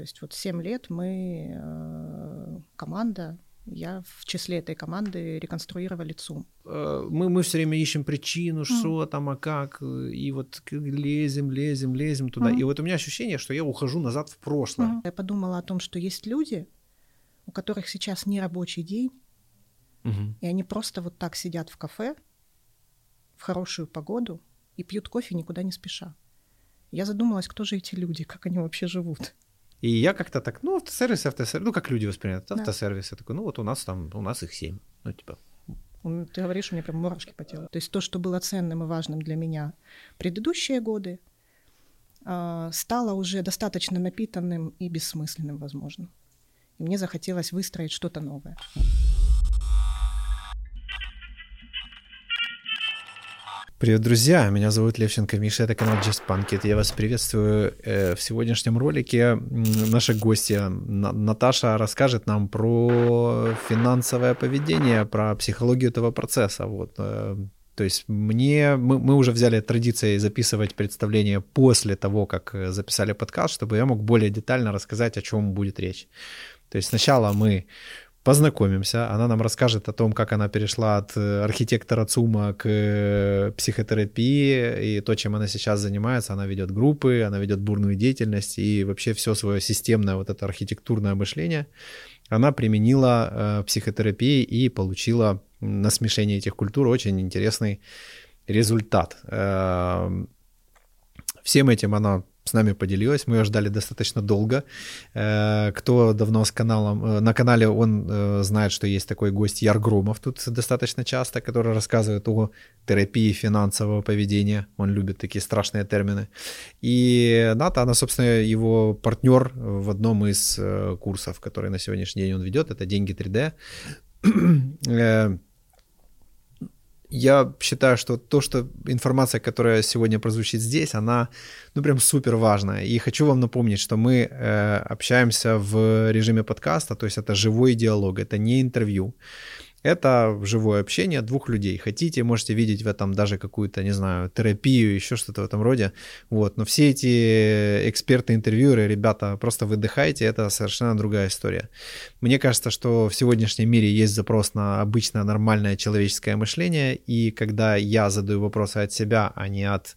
То есть вот 7 лет мы, э, команда, я в числе этой команды реконструировали ЦУМ. Э, мы, мы все время ищем причину, что mm. там, а как, и вот лезем, лезем, лезем туда. Mm. И вот у меня ощущение, что я ухожу назад в прошлое. Mm. Я подумала о том, что есть люди, у которых сейчас не рабочий день, mm-hmm. и они просто вот так сидят в кафе в хорошую погоду и пьют кофе никуда не спеша. Я задумалась, кто же эти люди, как они вообще живут. И я как-то так, ну, автосервис, автосервис, ну, как люди воспринимают да. автосервис. Я такой, ну, вот у нас там, у нас их семь. Ну, типа, ты говоришь, у меня прям мурашки по телу. То есть то, что было ценным и важным для меня предыдущие годы, а, стало уже достаточно напитанным и бессмысленным, возможно. И мне захотелось выстроить что-то новое. Привет, друзья! Меня зовут Левченко Миша, это канал Just Punkit. Я вас приветствую э, в сегодняшнем ролике. Наша гостья Наташа расскажет нам про финансовое поведение, про психологию этого процесса. Вот. Э, то есть мне, мы, мы уже взяли традицией записывать представление после того, как записали подкаст, чтобы я мог более детально рассказать, о чем будет речь. То есть сначала мы познакомимся, она нам расскажет о том, как она перешла от э, архитектора ЦУМа к э, психотерапии и то, чем она сейчас занимается. Она ведет группы, она ведет бурную деятельность и вообще все свое системное вот это архитектурное мышление она применила э, психотерапии и получила на смешение этих культур очень интересный результат. Э, всем этим она с нами поделилась. Мы ее ждали достаточно долго. Э, кто давно с каналом, э, на канале, он э, знает, что есть такой гость Яр Громов тут достаточно часто, который рассказывает о терапии финансового поведения. Он любит такие страшные термины. И Ната, она, собственно, его партнер в одном из курсов, который на сегодняшний день он ведет. Это «Деньги 3D» я считаю, что то, что информация, которая сегодня прозвучит здесь, она, ну, прям супер важная. И хочу вам напомнить, что мы э, общаемся в режиме подкаста, то есть это живой диалог, это не интервью. Это живое общение двух людей. Хотите, можете видеть в этом даже какую-то, не знаю, терапию, еще что-то в этом роде. Вот. Но все эти эксперты, интервьюеры, ребята, просто выдыхайте, это совершенно другая история. Мне кажется, что в сегодняшнем мире есть запрос на обычное нормальное человеческое мышление, и когда я задаю вопросы от себя, а не от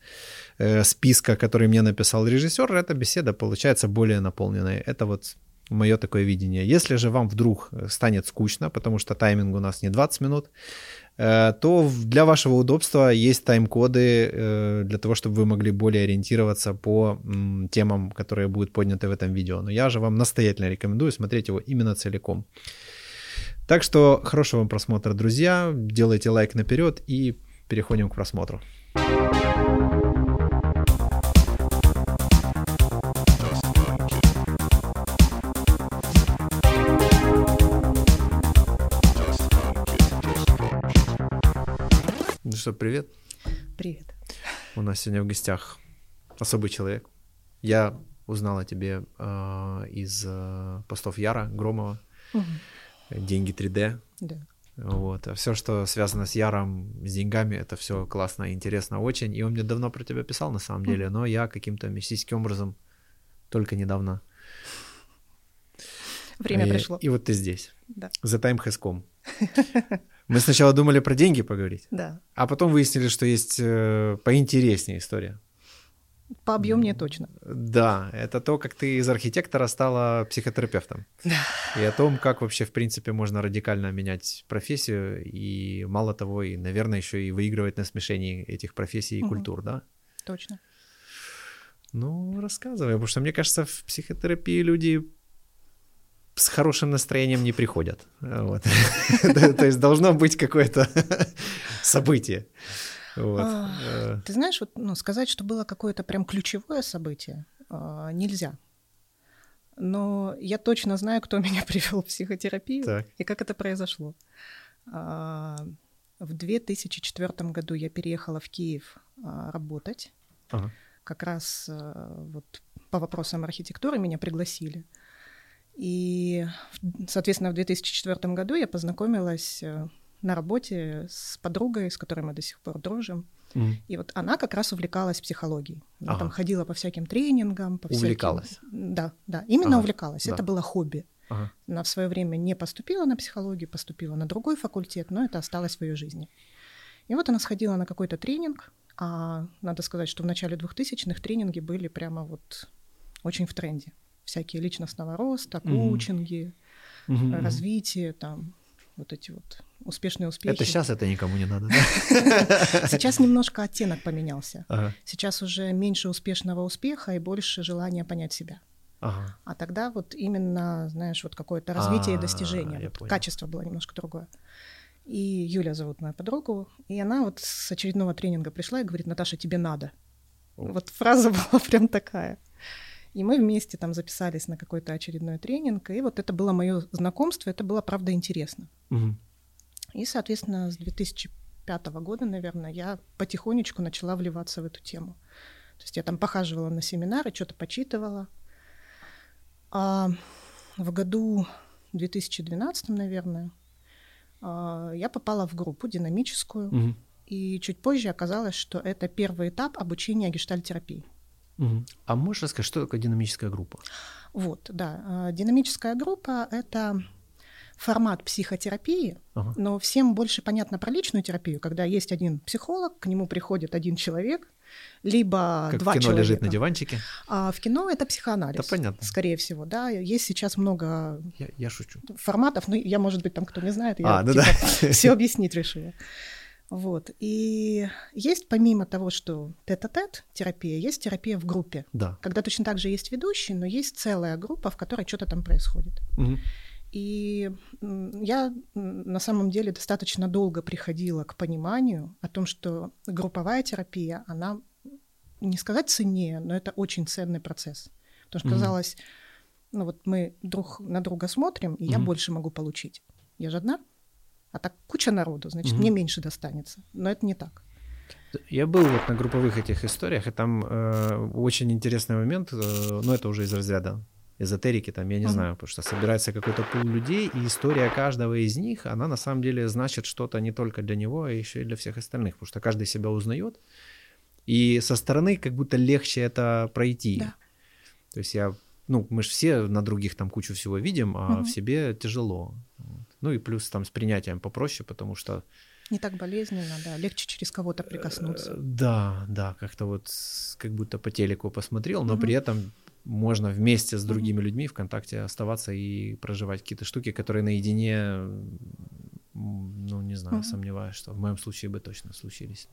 э, списка, который мне написал режиссер, эта беседа получается более наполненной. Это вот мое такое видение. Если же вам вдруг э, станет скучно, потому что тайминг у нас не 20 минут, э, то для вашего удобства есть тайм-коды э, для того, чтобы вы могли более ориентироваться по темам, которые будут подняты в этом видео. Но я же вам настоятельно рекомендую смотреть его именно целиком. Так что хорошего вам просмотра, друзья. Делайте лайк наперед и переходим к просмотру. Что, привет. Привет. У нас сегодня в гостях особый человек. Я узнал о тебе э, из э, постов Яра Громова. Угу. Деньги 3D. Да. Вот. А все, что связано с Яром, с деньгами, это все классно, интересно очень. И он мне давно про тебя писал, на самом деле, но я каким-то мистическим образом только недавно. Время и, пришло. И вот ты здесь. Да. За таймхэском. Мы сначала думали про деньги поговорить, да. а потом выяснили, что есть э, поинтереснее история. По объемнее точно. Да, это то, как ты из архитектора стала психотерапевтом. Да. И о том, как вообще, в принципе, можно радикально менять профессию, и мало того, и, наверное, еще и выигрывать на смешении этих профессий и угу. культур, да? Точно. Ну, рассказывай, потому что мне кажется, в психотерапии люди с хорошим настроением не приходят. Вот. То есть должно быть какое-то событие. Вот. А, э. Ты знаешь, вот, ну, сказать, что было какое-то прям ключевое событие, а, нельзя. Но я точно знаю, кто меня привел в психотерапию так. и как это произошло. А, в 2004 году я переехала в Киев работать. Ага. Как раз вот по вопросам архитектуры меня пригласили. И, соответственно, в 2004 году я познакомилась, э, на работе с подругой, с которой мы до сих пор дружим. Mm. И вот она как раз увлекалась психологией. Она ага. там ходила по всяким тренингам. По увлекалась? Всяким... Да, да, именно ага. увлекалась. Да. Это было хобби. Ага. Она в свое время не поступила на психологию, поступила на другой факультет, но это осталось в ее жизни. И вот она сходила на какой-то тренинг, а надо сказать, что в начале 2000-х тренинги были прямо вот очень в тренде. Всякие личностного роста, коучинги, mm-hmm. развитие, там, вот эти вот успешные успехи. Это сейчас это никому не надо, да? Сейчас немножко оттенок поменялся. Ага. Сейчас уже меньше успешного успеха и больше желания понять себя. Ага. А тогда вот именно, знаешь, вот какое-то развитие и достижение. Вот качество было немножко другое. И Юля зовут мою подругу, и она вот с очередного тренинга пришла и говорит, Наташа, тебе надо. Вот фраза была прям такая. И мы вместе там записались на какой-то очередной тренинг, и вот это было мое знакомство, это было, правда, интересно. Угу. И, соответственно, с 2005 года, наверное, я потихонечку начала вливаться в эту тему. То есть я там похаживала на семинары, что-то почитывала. А в году 2012, наверное, а, я попала в группу динамическую, угу. и чуть позже оказалось, что это первый этап обучения гештальтерапии. Угу. А можешь рассказать, что такое динамическая группа? Вот, да. А, динамическая группа — это формат психотерапии, ага. но всем больше понятно про личную терапию, когда есть один психолог, к нему приходит один человек, либо как два в кино человека. лежит на диванчике. А в кино это психоанализ. Да, понятно. Скорее всего, да. Есть сейчас много я, я шучу. форматов, ну, я, может быть, там кто не знает, я а, ну типа, да. все объяснить решила. Вот. И есть, помимо того, что тет-а-тет терапия, есть терапия в группе. Да. Когда точно так же есть ведущий, но есть целая группа, в которой что-то там происходит. Угу. И я на самом деле достаточно долго приходила к пониманию о том, что групповая терапия, она не сказать ценнее, но это очень ценный процесс. Потому что казалось, mm-hmm. ну вот мы друг на друга смотрим, и mm-hmm. я больше могу получить. Я же одна, а так куча народу, значит, mm-hmm. мне меньше достанется. Но это не так. Я был вот на групповых этих историях, и там э, очень интересный момент, э, ну это уже из разряда эзотерики, там, я не mm-hmm. знаю, потому что собирается какой-то пул людей, и история каждого из них, она на самом деле значит что-то не только для него, а еще и для всех остальных, потому что каждый себя узнает, и со стороны как будто легче это пройти. Да. То есть я, ну, мы же все на других там кучу всего видим, а mm-hmm. в себе тяжело. Ну и плюс там с принятием попроще, потому что не так болезненно, да, легче через кого-то прикоснуться. Э, да, да, как-то вот как будто по телеку посмотрел, но mm-hmm. при этом можно вместе с другими людьми в контакте оставаться и проживать какие-то штуки, которые наедине, ну, не знаю, mm сомневаюсь, что в моем случае бы точно случились.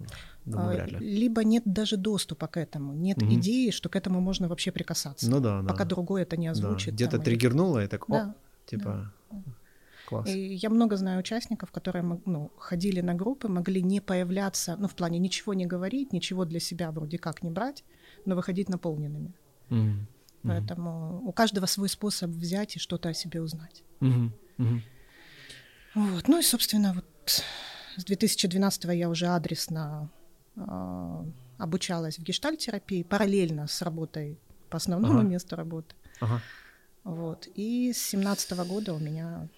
Думаю, вряд ли. Либо нет даже доступа к этому, нет mm идеи, что к этому можно вообще прикасаться. Ну да, Пока да. другой это не озвучит. Да. Где-то там, триггернуло, и так, да, оп, типа... Да. Класс. И я много знаю участников, которые ну, ходили на группы, могли не появляться, ну, в плане ничего не говорить, ничего для себя вроде как не брать, но выходить наполненными. Mm. Поэтому mm-hmm. у каждого свой способ взять и что-то о себе узнать. Mm-hmm. Mm-hmm. Вот. Ну и, собственно, вот с 2012 я уже адресно э, обучалась в гештальтерапии параллельно с работой по основному ага. месту работы. Ага. Вот. И с 2017 года у меня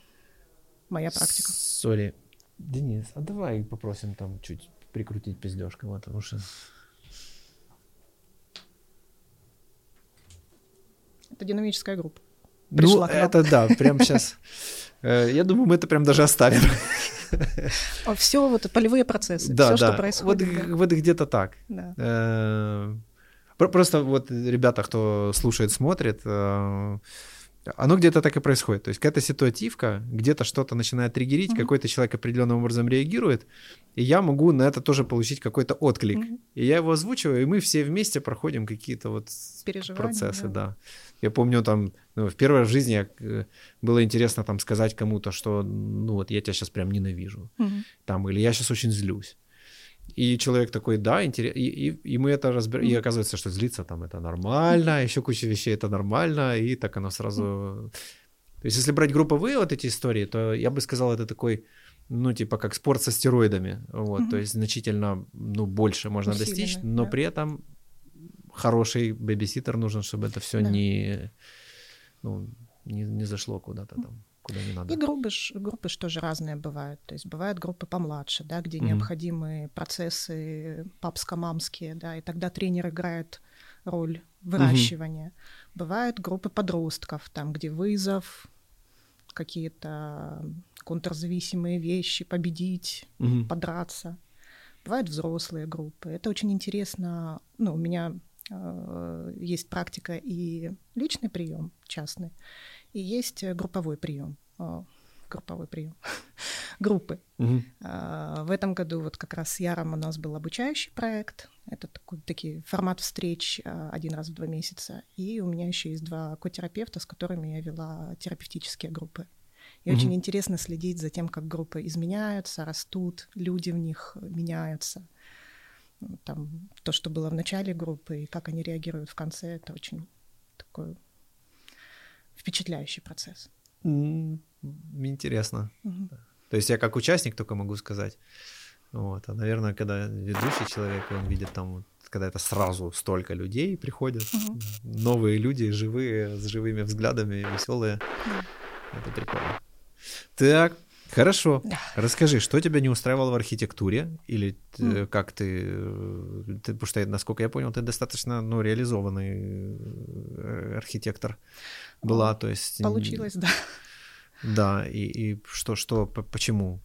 моя практика. Сори, Денис, а давай попросим там чуть прикрутить пиздежка, потому что Это динамическая группа. Ну, Пришла ну, это да, прям сейчас. Э, я думаю, мы это прям даже оставим. Все вот полевые процессы, да, все, да. что происходит. Вот, вот где-то так. Да. Э, просто вот ребята, кто слушает, смотрит, э, оно где-то так и происходит. То есть какая-то ситуативка, где-то что-то начинает триггерить, mm-hmm. какой-то человек определенным образом реагирует, и я могу на это тоже получить какой-то отклик. Mm-hmm. И я его озвучиваю, и мы все вместе проходим какие-то вот процессы, да. да. Я помню там, ну, в первой жизни э, было интересно там сказать кому-то, что, ну вот я тебя сейчас прям ненавижу, mm-hmm. там, или я сейчас очень злюсь. И человек такой, да, интересно. И, и, и мы это разбираем. И оказывается, что злиться там это нормально, еще куча вещей это нормально, и так оно сразу. То есть, если брать групповые вот эти истории, то я бы сказал, это такой, ну, типа, как спорт со стероидами. Вот, mm-hmm. то есть значительно, ну, больше можно Усиленный, достичь, но да. при этом хороший бэбиситер нужен, чтобы это все да. не, ну, не, не зашло куда-то там. Куда не надо. И группы, группы же разные бывают. То есть бывают группы помладше, да, где mm-hmm. необходимы процессы папско-мамские, да, и тогда тренер играет роль выращивания. Mm-hmm. Бывают группы подростков, там, где вызов, какие-то контрзависимые вещи, победить, mm-hmm. подраться. Бывают взрослые группы. Это очень интересно. Ну, у меня э, есть практика и личный прием частный, и есть групповой прием. Э, групповой прием. Группы. Угу. В этом году вот как раз с Яром у нас был обучающий проект. Это такой такой формат встреч а, один раз в два месяца. И у меня еще есть два котерапевта, с которыми я вела терапевтические группы. И mm очень интересно следить за тем, как группы изменяются, растут, люди в них меняются. Там то, что было в начале группы, и как они реагируют в конце, это очень такой впечатляющий процесс. Mm, интересно. mm То есть я как участник только могу сказать. Вот. А, наверное, когда ведущий человек, он видит там, вот, когда это сразу столько людей приходят, угу. новые люди, живые, с живыми взглядами, веселые. Да. Это прикольно. Так, хорошо. Да. Расскажи, что тебя не устраивало в архитектуре? Или mm. как ты, ты... Потому что, насколько я понял, ты достаточно ну, реализованный э, архитектор была. То есть... Получилось, да. Да, и, и что, что, почему?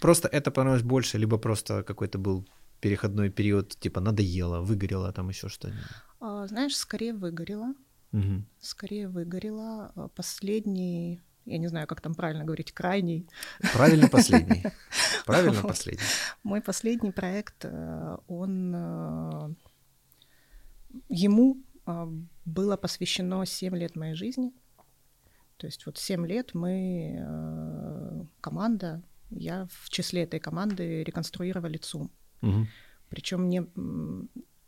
Просто это понравилось больше, либо просто какой-то был переходной период, типа надоело, выгорело, там еще что-нибудь? А, знаешь, скорее выгорело. Угу. Скорее выгорело. А, последний я не знаю, как там правильно говорить, крайний. Правильно последний. Правильно последний. Мой последний проект, э, он э, ему э, было посвящено 7 лет моей жизни. То есть вот 7 лет мы, команда, я в числе этой команды реконструировали ЦУМ. Угу. Причем мне,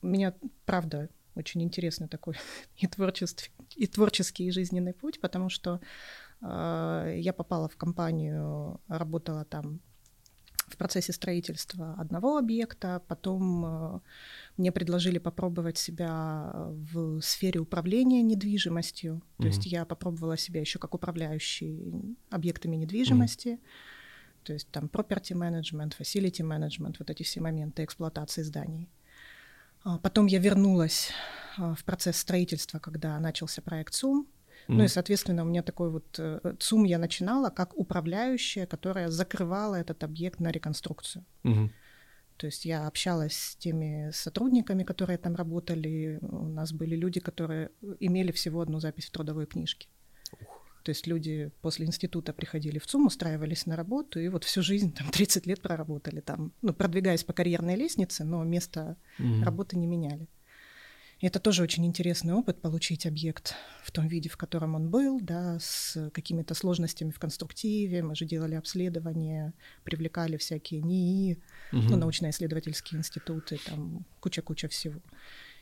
меня, правда, очень интересный такой и творческий, и творческий и жизненный путь, потому что э, я попала в компанию, работала там в процессе строительства одного объекта, потом э, мне предложили попробовать себя в сфере управления недвижимостью, mm-hmm. то есть я попробовала себя еще как управляющий объектами недвижимости. Mm-hmm то есть там property management, facility management, вот эти все моменты эксплуатации зданий. А, потом я вернулась а, в процесс строительства, когда начался проект СУМ. Mm-hmm. Ну и, соответственно, у меня такой вот э, ЦУМ я начинала как управляющая, которая закрывала этот объект на реконструкцию. Mm-hmm. То есть я общалась с теми сотрудниками, которые там работали. У нас были люди, которые имели всего одну запись в трудовой книжке. То есть люди после института приходили в ЦУМ, устраивались на работу, и вот всю жизнь, там, 30 лет проработали там, ну, продвигаясь по карьерной лестнице, но место mm-hmm. работы не меняли. И это тоже очень интересный опыт, получить объект в том виде, в котором он был, да, с какими-то сложностями в конструктиве. Мы же делали обследования, привлекали всякие НИИ, угу. ну, научно-исследовательские институты, там куча-куча всего.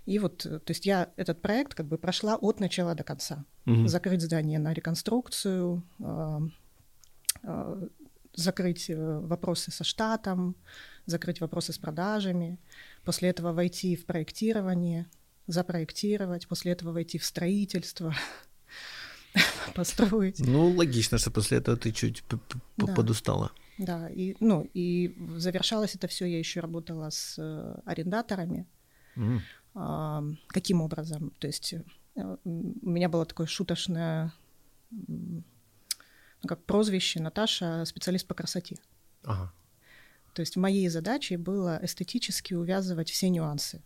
И вот, э, то есть я этот проект как бы прошла от начала до конца. Угу. Закрыть здание на реконструкцию, э, э, закрыть э, вопросы со штатом, закрыть вопросы с продажами, после этого войти в проектирование, запроектировать, после этого войти в строительство, построить. Ну, логично, что после этого ты чуть да. подустала. Да, и, ну, и завершалось это все, я еще работала с э, арендаторами. Mm. Каким образом? То есть э, у меня было такое шуточное ну, как прозвище Наташа специалист по красоте. Ага. То есть моей задачей было эстетически увязывать все нюансы.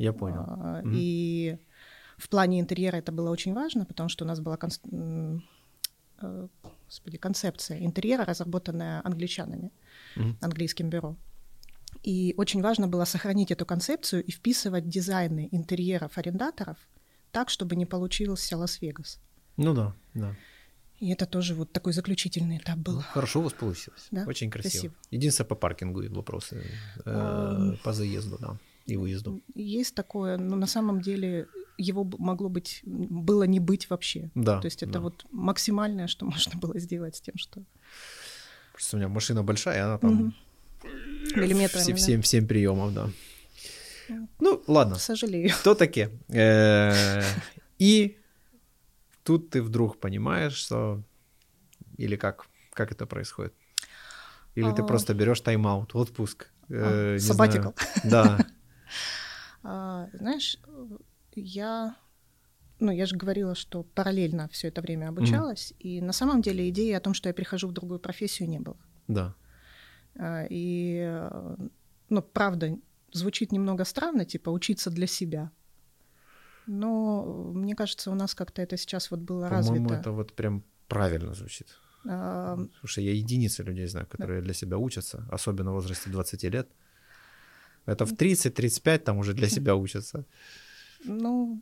Я понял. А, и в плане интерьера это было очень важно, потому что у нас была. Э, господи, концепция интерьера, разработанная англичанами, mm английским бюро. И очень важно было сохранить эту концепцию и вписывать дизайны интерьеров арендаторов так, чтобы не получился Лас-Вегас. Ну да, да. И это тоже вот такой заключительный этап был. Ну, хорошо у вас получилось. Да? Очень красиво. Спасибо. Единственное, по паркингу вопросы, э, по заезду, да, и выезду. Есть такое, но на самом деле его могло быть, было не быть вообще. Да. То есть это да. вот максимальное, что можно было сделать с тем, что... Просто у меня машина большая, она там... Угу Миллиметрами, Все, всем, всем приемов, да. Ну, ладно. Сожалею. Кто такие? Э, и тут ты вдруг понимаешь, что Или как, как это происходит? Или а... ты просто берешь тайм-аут, отпуск? Э, а, Да. А, знаешь, я ну, я же говорила, что параллельно все это время обучалась, mm. и на самом деле идеи о том, что я перехожу в другую профессию, не было. Да. А, и, ну, правда, звучит немного странно, типа учиться для себя. Но мне кажется, у нас как-то это сейчас вот было По-моему, развито. это вот прям правильно звучит. А... Слушай, я единицы людей знаю, которые да. для себя учатся, особенно в возрасте 20 лет. Это в 30-35 там уже для себя учатся. Ну,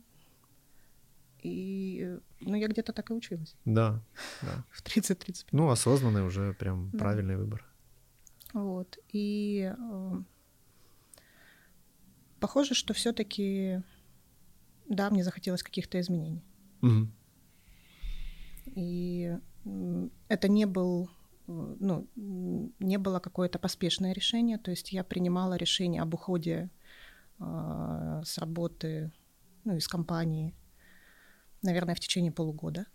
и ну, я где-то так и училась. Да, да. В 30-35. Ну, осознанный уже прям да. правильный выбор. Вот. И э, похоже, что все-таки, да, мне захотелось каких-то изменений. Угу. И это не был ну, не было какое-то поспешное решение, то есть я принимала решение об уходе э, с работы, ну, из компании, наверное, в течение полугода.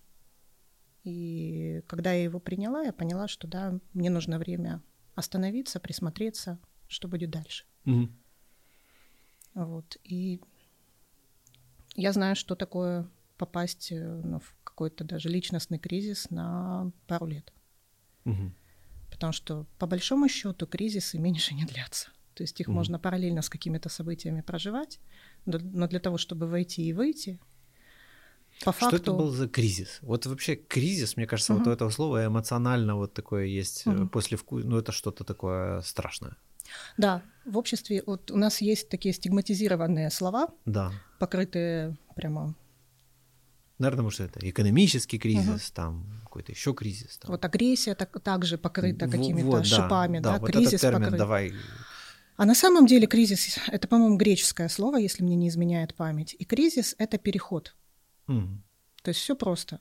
И когда я его приняла, я поняла, что да, мне нужно время остановиться, присмотреться, что будет дальше. Mm-hmm. Вот. И я знаю, что такое попасть э, ну, в какой-то даже личностный кризис на пару лет. Угу. Потому что, по большому счету, кризисы меньше не длятся. То есть их угу. можно параллельно с какими-то событиями проживать, но для того, чтобы войти и выйти, по факту... Что это был за кризис? Вот вообще кризис, мне кажется, угу. вот у этого слова эмоционально вот такое есть угу. после вкуса, ну это что-то такое страшное. Да, в обществе вот у нас есть такие стигматизированные слова, да. покрытые прямо Наверное, может, это экономический кризис, угу. там какой-то еще кризис. Там. Вот агрессия так, также покрыта какими-то вот, шипами, да, да, вот кризис этот термин покрыт. давай. А на самом деле кризис — это, по-моему, греческое слово, если мне не изменяет память. И кризис — это переход. Mm. То есть все просто.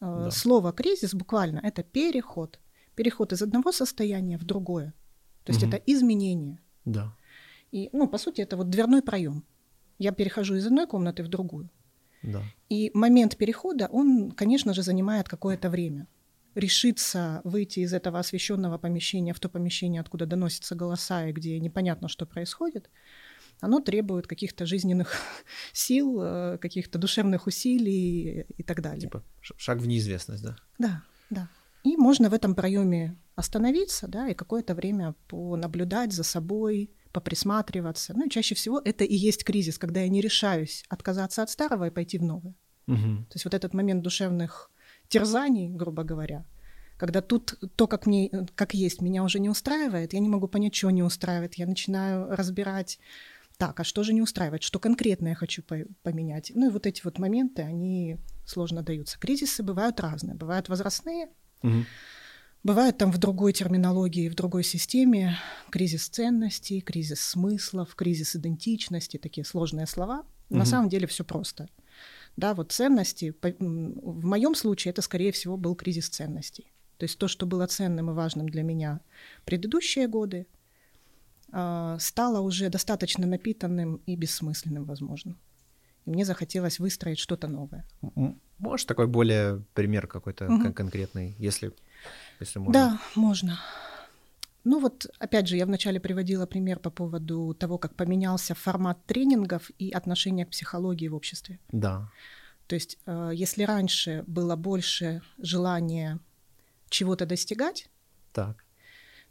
Э, да. Слово кризис буквально — это переход. Переход из одного состояния в другое. То есть угу. это изменение. Да. И, ну, по сути, это вот дверной проем. Я перехожу из одной комнаты в другую. Да. И момент перехода, он, конечно же, занимает какое-то время. Решиться выйти из этого освещенного помещения в то помещение, откуда доносятся голоса и где непонятно, что происходит, оно требует каких-то жизненных сил, э, каких-то душевных усилий и так далее. Типа шаг в неизвестность, да? Да, да. И можно в этом проеме остановиться, да, и какое-то время понаблюдать за собой, поприсматриваться. Ну, и чаще всего это и есть кризис, когда я не решаюсь отказаться от старого и пойти в новое. Угу. То есть вот этот момент душевных терзаний, грубо говоря, когда тут то, как, мне, как есть, меня уже не устраивает, я не могу понять, что не устраивает, я начинаю разбирать, так, а что же не устраивает, что конкретно я хочу поменять. Ну и вот эти вот моменты, они сложно даются. Кризисы бывают разные, бывают возрастные, угу. Бывает там в другой терминологии, в другой системе кризис ценностей, кризис смыслов, кризис идентичности, такие сложные слова. Угу. На самом деле все просто. Да, вот ценности, в моем случае это, скорее всего, был кризис ценностей. То есть то, что было ценным и важным для меня предыдущие годы, а, стало уже достаточно напитанным и бессмысленным, возможно. И мне захотелось выстроить что-то новое. Можешь такой более пример какой-то угу. конкретный, если если можно. Да, можно. Ну вот, опять же, я вначале приводила пример по поводу того, как поменялся формат тренингов и отношение к психологии в обществе. Да. То есть, э, если раньше было больше желания чего-то достигать, так.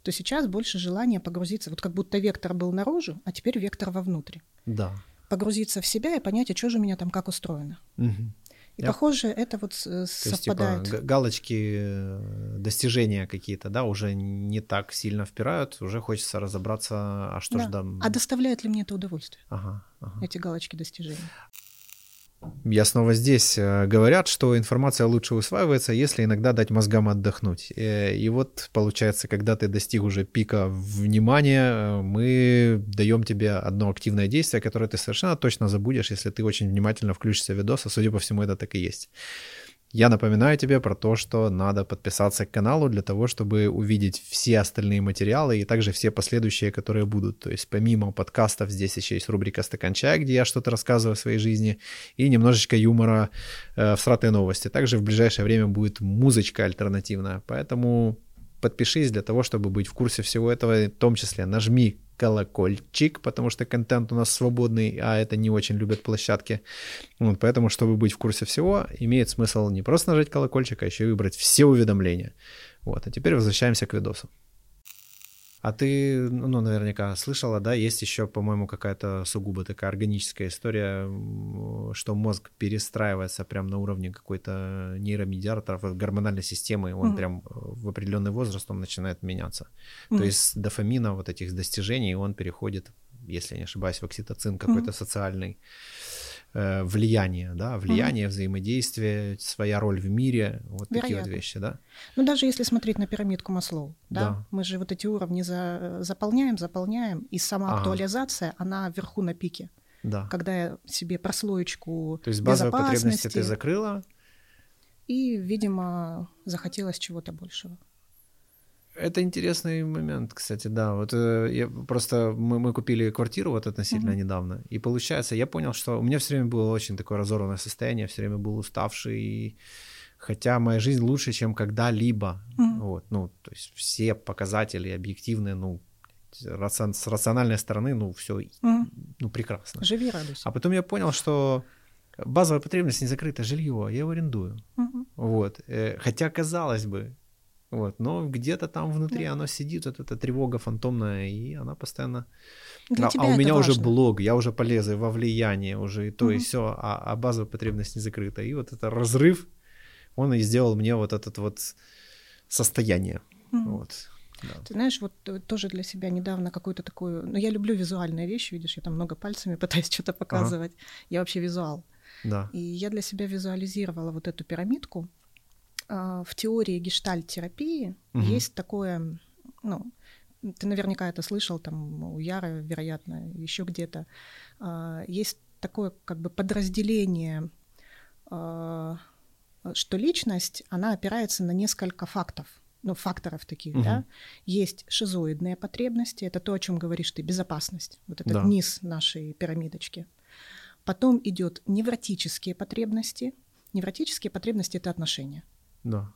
то сейчас больше желания погрузиться, вот как будто вектор был наружу, а теперь вектор вовнутрь. Да. Погрузиться в себя и понять, а что же у меня там как устроено. Угу. И Я... похоже, это вот совпадает. Есть, типа, галочки, э, достижения какие-то, да, уже не так сильно впирают, уже хочется разобраться, а что да. же там. А доставляет ли мне это удовольствие? Ага, ага. Эти галочки достижения. Я снова здесь. Э, говорят, что информация лучше усваивается, если иногда дать мозгам отдохнуть. Э, и вот получается, когда ты достиг уже пика внимания, э, мы даем тебе одно активное действие, которое ты совершенно точно забудешь, если ты очень внимательно включишься в видос, а судя по всему это так и есть. Я напоминаю тебе про то, что надо подписаться к каналу для того, чтобы увидеть все остальные материалы и также все последующие, которые будут. То есть помимо подкастов здесь еще есть рубрика «Стакан чая», где я что-то рассказываю о своей жизни, и немножечко юмора э, в сратые новости. Также в ближайшее время будет музычка альтернативная, поэтому подпишись для того, чтобы быть в курсе всего этого, в том числе нажми колокольчик, потому что контент у нас свободный, а это не очень любят площадки. Вот, поэтому, чтобы быть в курсе всего, имеет смысл не просто нажать колокольчик, а еще и выбрать все уведомления. Вот, а теперь возвращаемся к видосу. А ты, ну, наверняка слышала, да, есть еще, по-моему, какая-то сугубо такая органическая история, что мозг перестраивается прям на уровне какой-то нейромедиаторов, гормональной системы, он mm-hmm. прям в определенный возраст он начинает меняться. Mm-hmm. То есть дофамина вот этих достижений, он переходит, если не ошибаюсь, в окситоцин какой-то mm-hmm. социальный. Э, влияние, да, влияние, mm-hmm. взаимодействие, своя роль в мире, вот Вероятно. такие вот вещи, да. Ну, даже если смотреть на пирамидку Маслоу, да, да. мы же вот эти уровни за, заполняем, заполняем, и сама ага. актуализация, она вверху на пике. Да. Когда я себе прослоечку То есть базовые потребности ты закрыла? И, видимо, захотелось чего-то большего. Это интересный момент, кстати, да. Вот э, я просто мы, мы купили квартиру вот относительно mm-hmm. недавно, и получается, я понял, что у меня все время было очень такое разорванное состояние, все время был уставший, и... хотя моя жизнь лучше, чем когда-либо. Mm-hmm. Вот, ну, то есть все показатели объективные, ну, рацион, с рациональной стороны, ну, все, mm-hmm. ну, прекрасно. Живи, радуйся. А потом я понял, что базовая потребность не закрыта, жилье, я его арендую. Mm-hmm. Вот, э, хотя казалось бы, вот, но где-то там внутри да. оно сидит, вот эта тревога фантомная, и она постоянно... Для а, тебя а у меня важно. уже блог, я уже полезу во влияние уже и то, угу. и все, а, а базовая потребность не закрыта. И вот этот разрыв, он и сделал мне вот это вот состояние. Угу. Вот. Да. Ты знаешь, вот э, тоже для себя недавно какую-то такую... Ну, я люблю визуальные вещи, видишь, я там много пальцами пытаюсь что-то показывать. Ага. Я вообще визуал. Да. И я для себя визуализировала вот эту пирамидку, а, в теории гештальт-терапии угу. есть такое, ну, ты наверняка это слышал, там у Яры, вероятно, еще где-то, а, есть такое как бы подразделение, а, что личность, она опирается на несколько фактов, ну, факторов таких, угу. да. Есть шизоидные потребности, это то, о чем говоришь ты, безопасность, вот этот да. низ нашей пирамидочки. Потом идет невротические потребности. Невротические потребности это отношения. Да.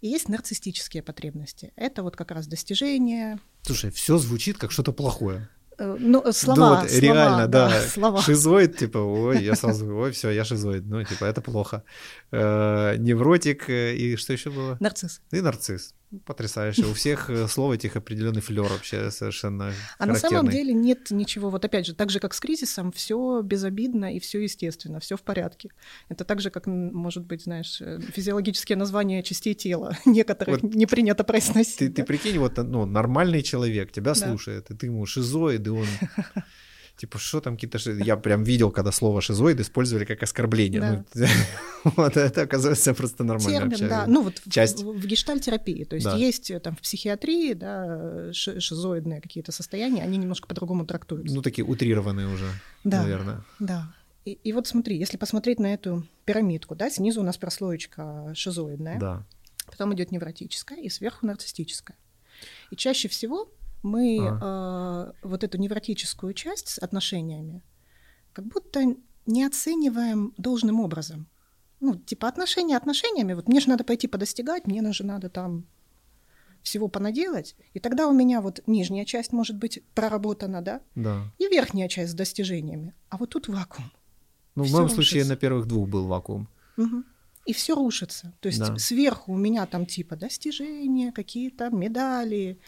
И есть нарциссические потребности. Это вот как раз достижение. Слушай, все звучит как что-то плохое. Э, ну, э, слова, да, вот, слова, реально, да. да. Слова. Шизоид, типа, ой, я сразу, ой, все, я шизоид. Ну, типа, это плохо. Э, невротик и что еще было? Нарцисс. И нарцисс. Потрясающе. У всех э, слов этих определенный флер вообще совершенно А на самом деле нет ничего. Вот опять же, так же, как с кризисом, все безобидно и все естественно, все в порядке. Это так же, как, может быть, знаешь, э, физиологические названия частей тела. Некоторых вот не принято произносить. Ты, ты прикинь, вот ну, нормальный человек тебя да. слушает, и ты ему шизоид, и он типа, что там какие-то... Я прям видел, когда слово шизоид использовали как оскорбление. Да. Ну, вот это, оказывается, просто нормально. Термин, да. Ну, вот часть. В, в гештальтерапии. То есть да. есть э, там в психиатрии, да, шизоидные какие-то состояния, они немножко по-другому трактуются. Ну, такие утрированные уже, да, наверное. Да. И, и вот смотри, если посмотреть на эту пирамидку, да, снизу у нас прослоечка шизоидная, да. потом идет невротическая и сверху нарциссическая. И чаще всего мы а. э, вот эту невротическую часть с отношениями как будто не оцениваем должным образом. Ну, типа отношения отношениями, вот мне же надо пойти подостигать, мне же надо там всего понаделать, и тогда у меня вот нижняя часть может быть проработана, да? Да. И верхняя часть с достижениями. А вот тут вакуум. Ну, в моем случае на первых двух был вакуум. Угу. И все рушится. То есть да. сверху у меня там типа достижения, какие-то медали,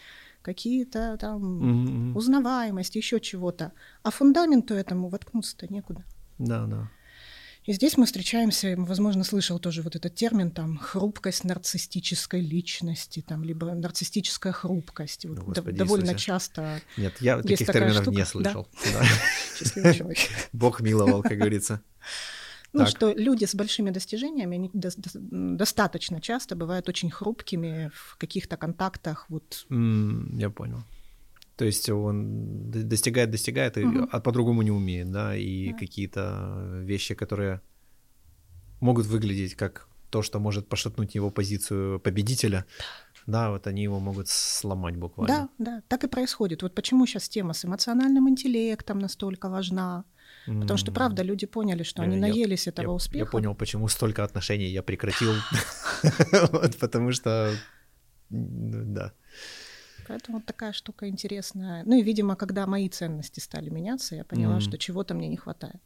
какие-то там mm-hmm. узнаваемость, еще чего-то. А фундаменту этому воткнуться-то некуда. Да, да. И здесь мы встречаемся, возможно, слышал тоже вот этот термин, там, хрупкость нарциссической личности, там, либо нарциссическая хрупкость. Вот, Господи, довольно Иисусе. часто Нет, я таких терминов штука. не слышал. Да? Счастливый человек. Бог миловал, как говорится. Ну, так. что люди с большими достижениями, они до, до, достаточно часто бывают очень хрупкими в каких-то контактах. Вот. Mm, я понял. То есть он достигает, достигает, угу. а по-другому не умеет, да, и да. какие-то вещи, которые могут выглядеть как то, что может пошатнуть его позицию победителя, да, вот они его могут сломать буквально. Да, да, так и происходит. Вот почему сейчас тема с эмоциональным интеллектом настолько важна. Потому что, правда, люди поняли, что они наелись этого успеха. Я понял, почему столько отношений я прекратил. Потому что, да. Поэтому вот такая штука интересная. Ну и, видимо, когда мои ценности стали меняться, я поняла, что чего-то мне не хватает.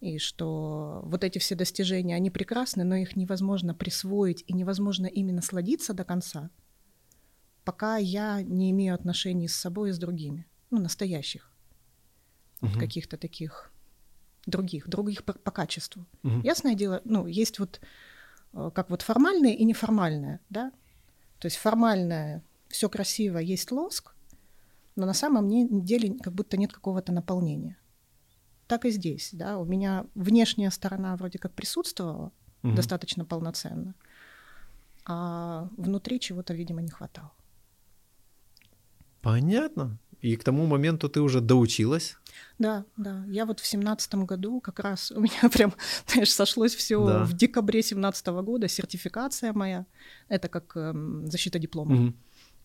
И что вот эти все достижения, они прекрасны, но их невозможно присвоить и невозможно именно сладиться до конца, пока я не имею отношений с собой и с другими, ну, настоящих угу. каких-то таких других, других по, по качеству. Угу. Ясное дело, ну, есть вот э, как вот формальное и неформальное, да? То есть формальное, все красиво, есть лоск, но на самом деле как будто нет какого-то наполнения. Так и здесь, да, у меня внешняя сторона вроде как присутствовала угу. достаточно полноценно, а внутри чего-то, видимо, не хватало. Понятно. И к тому моменту ты уже доучилась? Да, да. Я вот в семнадцатом году как раз у меня прям, знаешь, сошлось все да. в декабре семнадцатого года, сертификация моя, это как эм, защита диплома угу.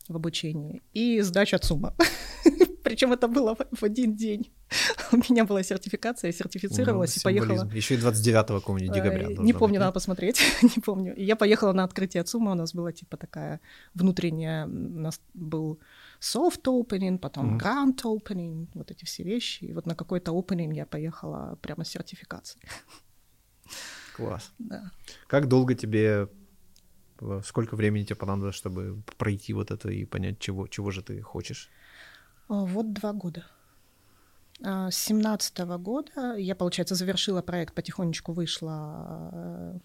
в обучении, и сдача ЦУМа. Причем это было в один день. У меня была сертификация, я сертифицировалась ну, и поехала. Еще и 29 какого-нибудь декабря. Не помню, быть, надо посмотреть, не помню. И я поехала на открытие ЦУМа, у нас была типа такая внутренняя, у нас был soft opening, потом mm-hmm. grand opening, вот эти все вещи. И вот на какой-то opening я поехала прямо с сертификацией. Класс. Да. Как долго тебе, сколько времени тебе понадобилось, чтобы пройти вот это и понять, чего, чего же ты хочешь? Вот два года. А, с семнадцатого года я, получается, завершила проект, потихонечку вышла э,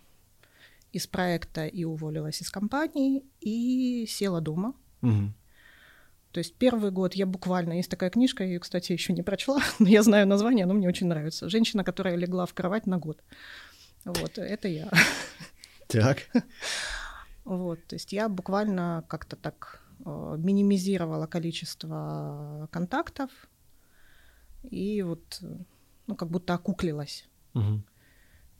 из проекта и уволилась из компании, и села дома. Угу. То есть первый год я буквально, есть такая книжка, я ее, кстати, еще не прочла, но я знаю название, оно мне очень нравится. Женщина, которая легла в кровать на год. Вот, это я. Так. Вот, то есть я буквально как-то так э, минимизировала количество контактов и вот, ну, как будто окуклилась. Угу.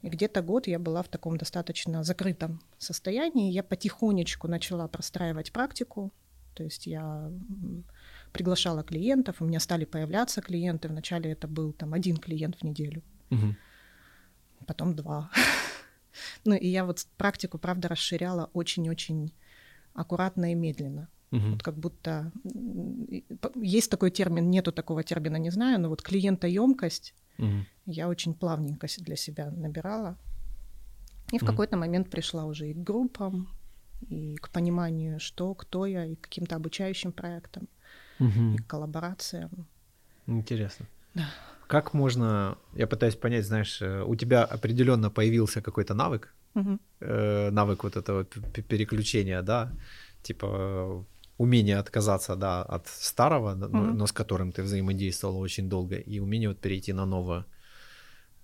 И где-то год я была в таком достаточно закрытом состоянии. Я потихонечку начала простраивать практику, то есть я приглашала клиентов, у меня стали появляться клиенты. Вначале это был там один клиент в неделю, угу. потом два. ну и я вот практику, правда, расширяла очень-очень аккуратно и медленно. Угу. Вот как будто есть такой термин, нету такого термина, не знаю, но вот клиентоемкость угу. я очень плавненько для себя набирала. И в угу. какой-то момент пришла уже и к группам, и к пониманию, что, кто я, и к каким-то обучающим проектам, угу. и к коллаборациям. Интересно. Да. Как можно, я пытаюсь понять, знаешь, э, у тебя определенно появился какой-то навык, угу. э, навык вот этого переключения, да, типа умение отказаться, да, от старого, угу. но, но с которым ты взаимодействовал очень долго, и умение вот перейти на новое.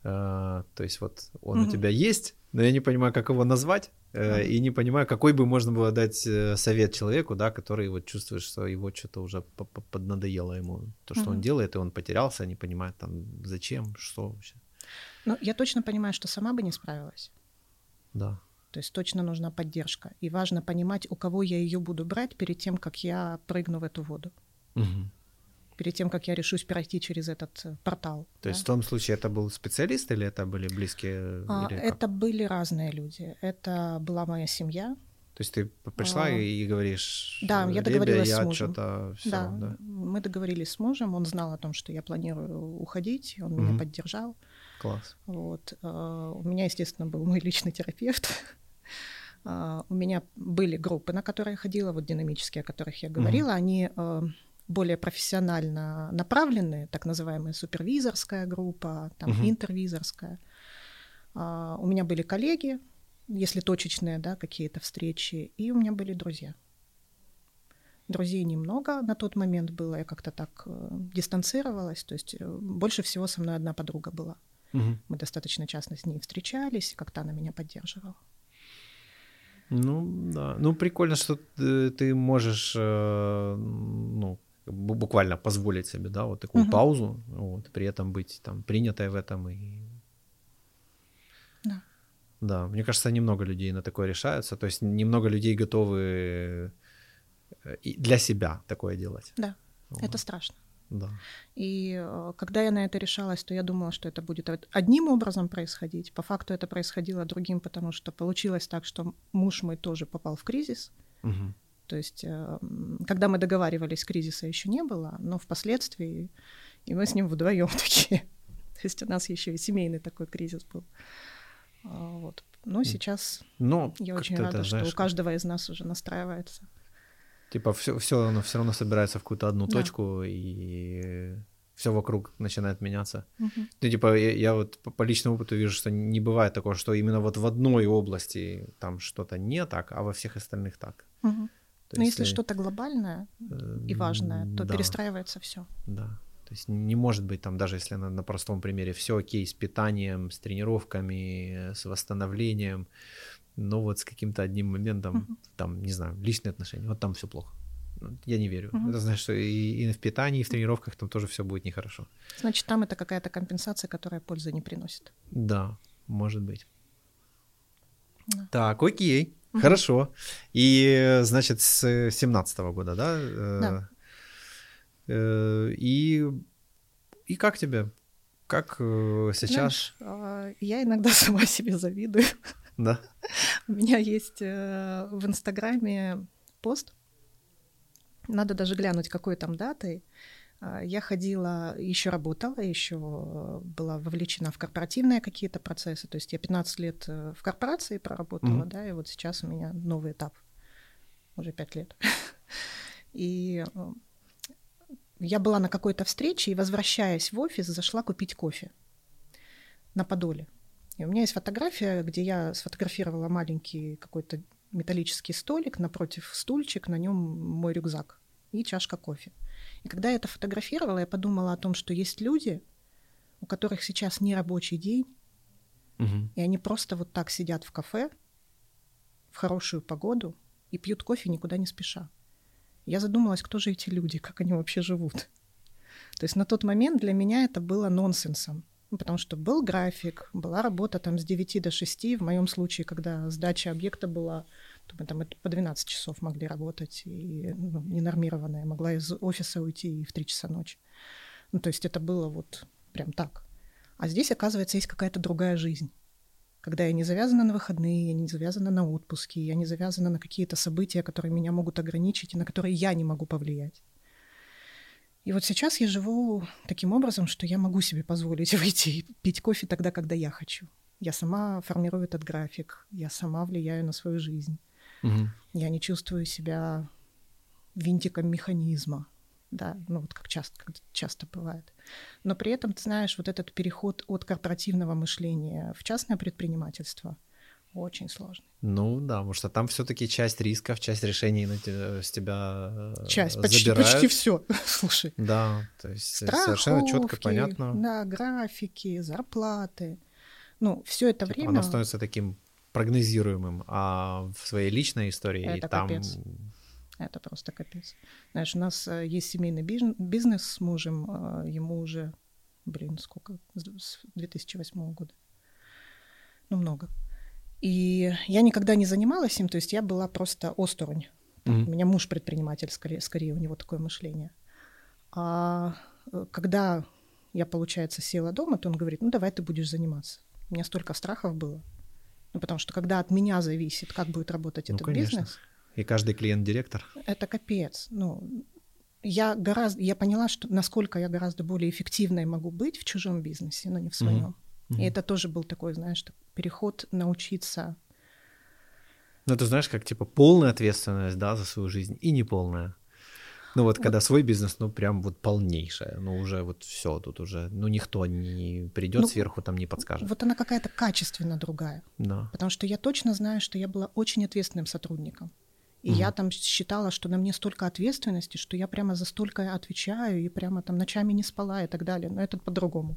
Э, то есть вот он угу. у тебя есть, но я не понимаю, как его назвать, э, и не понимаю, какой бы можно было дать э, совет человеку, да, который вот чувствует, что его что-то уже поднадоело ему, то, что угу. он делает, и он потерялся, не понимает там зачем, что вообще. Ну, я точно понимаю, что сама бы не справилась. Да. То есть точно нужна поддержка. И важно понимать, у кого я ее буду брать перед тем, как я прыгну в эту воду. Угу перед тем, как я решусь пройти через этот э, портал. То да? есть в том случае это был специалист или это были близкие? А, это были разные люди. Это была моя семья. То есть ты пришла а, и говоришь, да, я договорилась я с мужем. Да, да, мы договорились с мужем, он знал о том, что я планирую уходить, он угу. меня поддержал. Класс. Вот. А, у меня, естественно, был мой личный терапевт. А, у меня были группы, на которые я ходила, вот динамические, о которых я говорила, угу. они более профессионально направленные, так называемая супервизорская группа, там угу. интервизорская. А, у меня были коллеги, если точечные, да, какие-то встречи, и у меня были друзья. Друзей немного на тот момент было, я как-то так э, дистанцировалась, то есть э, больше всего со мной одна подруга была. Угу. Мы достаточно часто с ней встречались, как-то она меня поддерживала. Ну да, ну прикольно, что ты, ты можешь, э, ну буквально позволить себе, да, вот такую угу. паузу, вот, при этом быть там принятой в этом и... Да. Да, мне кажется, немного людей на такое решаются. То есть немного людей готовы э, для себя такое делать. Да, вот. это страшно. Да. И э, когда я на это решалась, то я думала, что это будет одним образом происходить. По факту это происходило другим, потому что получилось так, что муж мой тоже попал в кризис. Угу. То есть, э, когда мы договаривались, кризиса еще не было, но впоследствии, и мы с ним вдвоем такие. То есть у нас еще и семейный такой кризис был. А, вот. Но сейчас но я очень рада, это, знаешь, что у каждого из нас уже настраивается. Типа все, все оно все равно собирается в какую-то одну да. точку, и все вокруг начинает меняться. Угу. Ну, типа, я, я вот по, по личному опыту вижу, что не бывает такого, что именно вот в одной области там что-то не так, а во всех остальных так. Угу. Но если что-то глобальное и важное, то да. перестраивается все. Да. То есть не может быть там, даже если на, на простом примере, все окей с питанием, с тренировками, с восстановлением, но вот с каким-то одним моментом, uh-huh. там, не знаю, личные отношения, вот там все плохо. Ну, я не верю. Uh-huh. Это значит, что и, и в питании, и в тренировках там тоже все будет нехорошо. Значит, там это какая-то компенсация, которая пользы не приносит. Да, может быть. Да. Так, окей, хорошо. И, значит, с 17 года, да? Да. Э, и, и как тебе? Как э, сейчас? Знаешь, а, я иногда сама себе завидую. Да. У меня есть э, в Инстаграме пост. Надо даже глянуть, какой там датой. А, я ходила, еще работала, еще была вовлечена в корпоративные какие-то процессы. То есть я 15 лет в корпорации проработала, mm-hmm. да, и вот сейчас у меня новый этап. Уже 5 лет. И я была на какой-то встрече и, возвращаясь в офис, зашла купить кофе на Подоле. И у меня есть фотография, где я сфотографировала маленький какой-то металлический столик, напротив стульчик, на нем мой рюкзак и чашка кофе. И когда я это фотографировала, я подумала о том, что есть люди, у которых сейчас не рабочий день, угу. и они просто вот так сидят в кафе в хорошую погоду и пьют кофе никуда не спеша. Я задумалась, кто же эти люди, как они вообще живут. То есть на тот момент для меня это было нонсенсом. Ну, потому что был график, была работа там с 9 до 6. В моем случае, когда сдача объекта была, мы там по 12 часов могли работать, и ну, ненормированная. Могла из офиса уйти и в 3 часа ночи. Ну, то есть это было вот прям так. А здесь, оказывается, есть какая-то другая жизнь когда я не завязана на выходные, я не завязана на отпуски, я не завязана на какие-то события, которые меня могут ограничить и на которые я не могу повлиять. И вот сейчас я живу таким образом, что я могу себе позволить выйти и пить кофе тогда, когда я хочу. Я сама формирую этот график, я сама влияю на свою жизнь. Угу. Я не чувствую себя винтиком механизма да, ну вот как часто, часто бывает. Но при этом, ты знаешь, вот этот переход от корпоративного мышления в частное предпринимательство очень сложный. Ну да, потому что там все-таки часть рисков, часть решений на тебя, с тебя э, часть, почти, почти все. Слушай. Да, то есть совершенно четко понятно. Да, графики, зарплаты. Ну, все это типа время. Оно становится таким прогнозируемым, а в своей личной истории это там капец. Это просто капец. Знаешь, у нас э, есть семейный бизнес с мужем, а, ему уже, блин, сколько, с 2008 года. Ну, много. И я никогда не занималась им, то есть я была просто осторонь. Mm-hmm. У меня муж предприниматель, скорее, скорее у него такое мышление. А э, когда я, получается, села дома, то он говорит, ну давай ты будешь заниматься. У меня столько страхов было. Ну, потому что когда от меня зависит, как будет работать ну, этот конечно. бизнес, и каждый клиент директор. Это капец. Ну, я гораздо, я поняла, что насколько я гораздо более эффективной могу быть в чужом бизнесе, но не в своем. Mm-hmm. И это тоже был такой, знаешь, переход научиться. Ну, ты знаешь, как типа полная ответственность, да, за свою жизнь и неполная. Ну вот, когда свой бизнес, ну прям вот полнейшая, ну уже вот все тут уже, ну никто не придет ну, сверху там не подскажет. Вот она какая-то качественно другая. Да. Потому что я точно знаю, что я была очень ответственным сотрудником. И mm я там считала, что на мне столько ответственности, что я прямо за столько отвечаю и прямо там ночами не спала и так далее. Но это по-другому.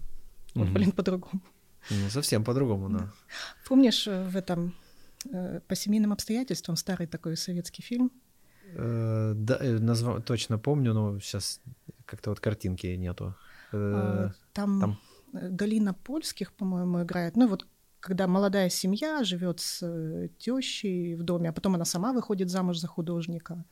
Вот, блин, по-другому. Ну, совсем по-другому, да. Помнишь э, в этом э, по семейным обстоятельствам старый такой советский фильм? Э, да, назва... точно помню, но сейчас как-то вот картинки нету. А, там, там Галина Польских, по-моему, играет. Ну вот когда молодая семья живет с э, тещей в доме, а потом она сама выходит замуж за художника.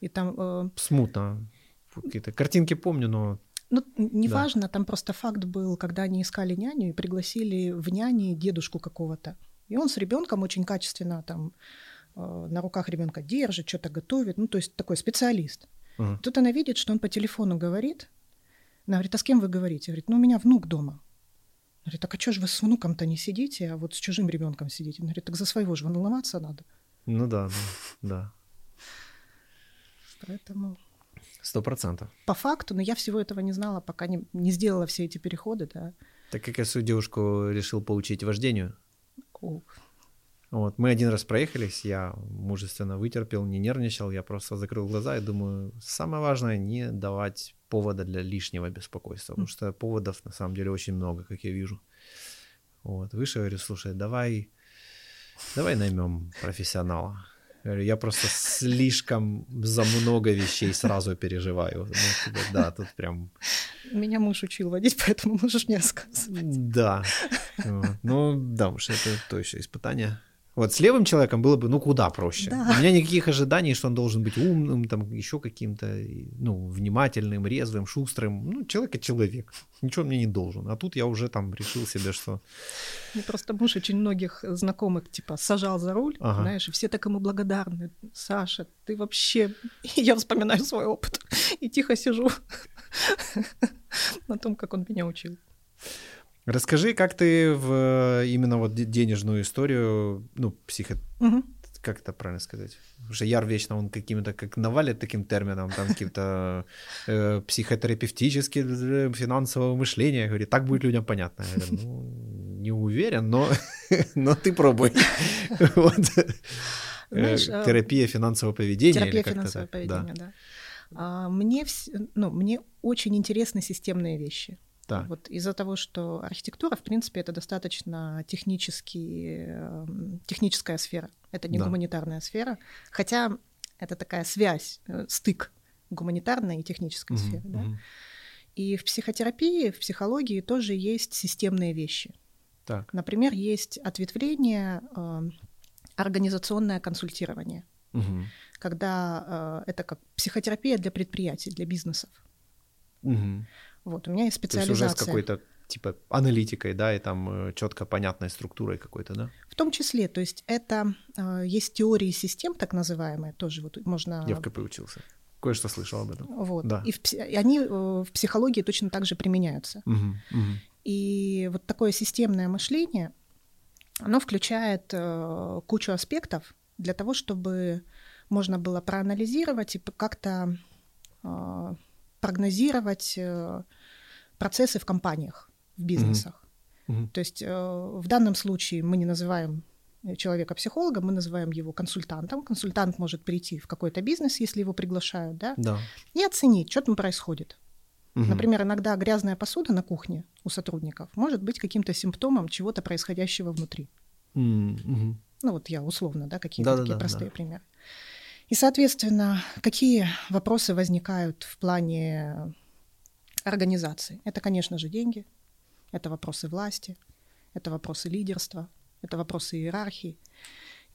И там... Э... Смутно. Какие-то картинки помню, но... Ну, неважно, да. там просто факт был, когда они искали няню и пригласили в няни дедушку какого-то. И он с ребенком очень качественно там э, на руках ребенка держит, что-то готовит. Ну, то есть такой специалист. Uh-huh. Тут она видит, что он по телефону говорит. Она говорит, а с кем вы говорите? Говорит, ну, у меня внук дома. Говорит, так а что же вы с внуком-то не сидите, а вот с чужим ребенком сидите? Говорит, так за своего же волноваться надо. Ну да, да, да. Поэтому... Сто процентов. По факту, но я всего этого не знала, пока не, не сделала все эти переходы, да. Так как я свою девушку решил поучить вождению. О. Вот, мы один раз проехались, я мужественно вытерпел, не нервничал, я просто закрыл глаза и думаю, самое важное не давать повода для лишнего беспокойства, потому что поводов на самом деле очень много, как я вижу. Вот, выше говорю, слушай, давай, давай наймем профессионала. Говорю, я просто слишком за много вещей сразу переживаю. Ну, типа, да, тут прям... Меня муж учил водить, поэтому можешь мне рассказывать. Да. Ну, да, уж это то еще испытание. Вот с левым человеком было бы, ну, куда проще. Да. У меня никаких ожиданий, что он должен быть умным, там, еще каким-то, ну, внимательным, резвым, шустрым. Ну, человек — человек. Ничего мне не должен. А тут я уже там решил себе, что... Мне просто муж очень многих знакомых, типа, сажал за руль, ага. знаешь, и все так ему благодарны. Саша, ты вообще... И я вспоминаю свой опыт и тихо сижу на том, как он меня учил. Расскажи, как ты в именно вот денежную историю, ну, психо... Угу. Как это правильно сказать? Потому что Яр вечно он каким-то, как навалит таким термином, там каким-то э, психотерапевтическим, э, финансового мышления. Говорит, так будет людям понятно. Я говорю, ну, не уверен, но, но ты пробуй. вот. Знаешь, э, терапия финансового поведения. Терапия финансового поведения, да. да. Мне, ну, мне очень интересны системные вещи. Так. Вот из-за того, что архитектура, в принципе, это достаточно технический, эм, техническая сфера. Это не да. гуманитарная сфера. Хотя это такая связь, э, стык гуманитарной и технической угу, сферы. Да? И в психотерапии, в психологии тоже есть системные вещи. Так. Например, есть ответвление э, организационное консультирование, угу. когда э, это как психотерапия для предприятий, для бизнесов. Угу. Вот, у меня есть специализация. То есть уже с какой-то типа аналитикой, да, и там э, четко понятной структурой какой-то, да? В том числе, то есть это э, есть теории систем, так называемые, тоже вот можно. Я в КП учился. Кое-что слышал об этом. Вот. Да. И, в, и они э, в психологии точно так же применяются. Угу, угу. И вот такое системное мышление, оно включает кучу аспектов для того, чтобы можно было проанализировать и как-то прогнозировать э, процессы в компаниях, в бизнесах. Mm-hmm. То есть э, в данном случае мы не называем человека психологом, мы называем его консультантом. Консультант может прийти в какой-то бизнес, если его приглашают, да, да. и оценить, что там происходит. Угу. Например, иногда грязная посуда на кухне у сотрудников может быть каким-то симптомом чего-то происходящего внутри. Угу. Ну вот я условно, да, какие-то да, такие да, простые да. примеры. И, соответственно, какие вопросы возникают в плане организации? Это, конечно же, деньги, это вопросы власти, это вопросы лидерства, это вопросы иерархии.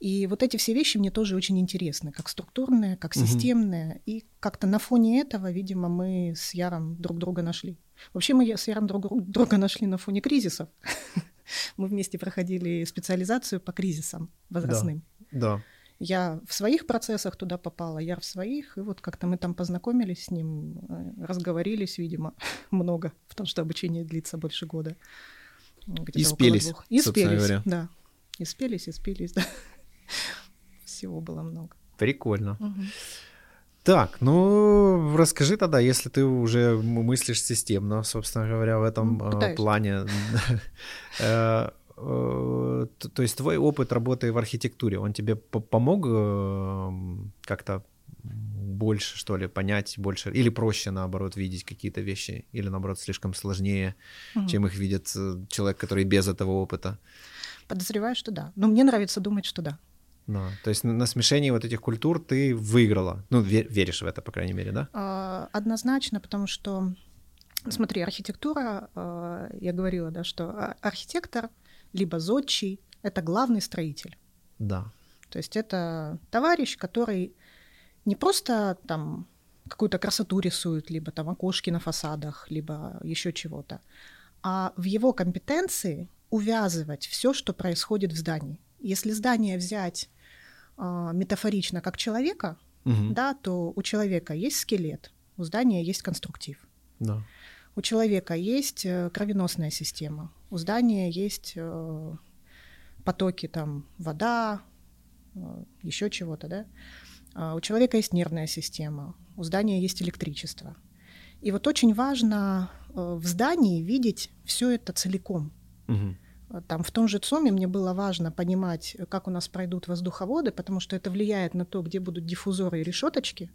И вот эти все вещи мне тоже очень интересны, как структурные, как системные. Угу. И как-то на фоне этого, видимо, мы с Яром друг друга нашли. Вообще мы с Яром друг друга нашли на фоне кризисов. Мы вместе проходили специализацию по кризисам возрастным. Да, да. Я в своих процессах туда попала, я в своих, и вот как-то мы там познакомились с ним, э, разговорились, видимо, много, потому что обучение длится больше года. И спелись, И спелись, говоря. да. И спелись, и спелись, да. Всего было много. Прикольно. Угу. Так, ну расскажи тогда, если ты уже мыслишь системно, собственно говоря, в этом ну, Пытаюсь. плане. Э, Э, то есть твой опыт работы в архитектуре, он тебе помог эм, как-то больше, что ли, понять больше, или проще, наоборот, видеть какие-то вещи, или, наоборот, слишком сложнее, угу. чем их видит э, человек, который без этого опыта? Подозреваю, что да. Но мне нравится думать, что да. Да, то есть на смешении вот этих культур ты выиграла. Ну, веришь в это, по крайней мере, да? А, однозначно, потому что, смотри, архитектура, а, я говорила, да, что архитектор — либо зодчий — это главный строитель. Да. То есть это товарищ, который не просто там какую-то красоту рисует, либо там окошки на фасадах, либо еще чего-то, а в его компетенции увязывать все, что происходит в здании. Если здание взять э, метафорично как человека, угу. да, то у человека есть скелет, у здания есть конструктив. Да. У человека есть э, кровеносная система, у здания есть э, потоки, там, вода, э, еще чего-то, да. А у человека есть нервная система, у здания есть электричество. И вот очень важно э, в здании видеть все это целиком. Угу. Там в том же ЦОМе мне было важно понимать, как у нас пройдут воздуховоды, потому что это влияет на то, где будут диффузоры и решеточки.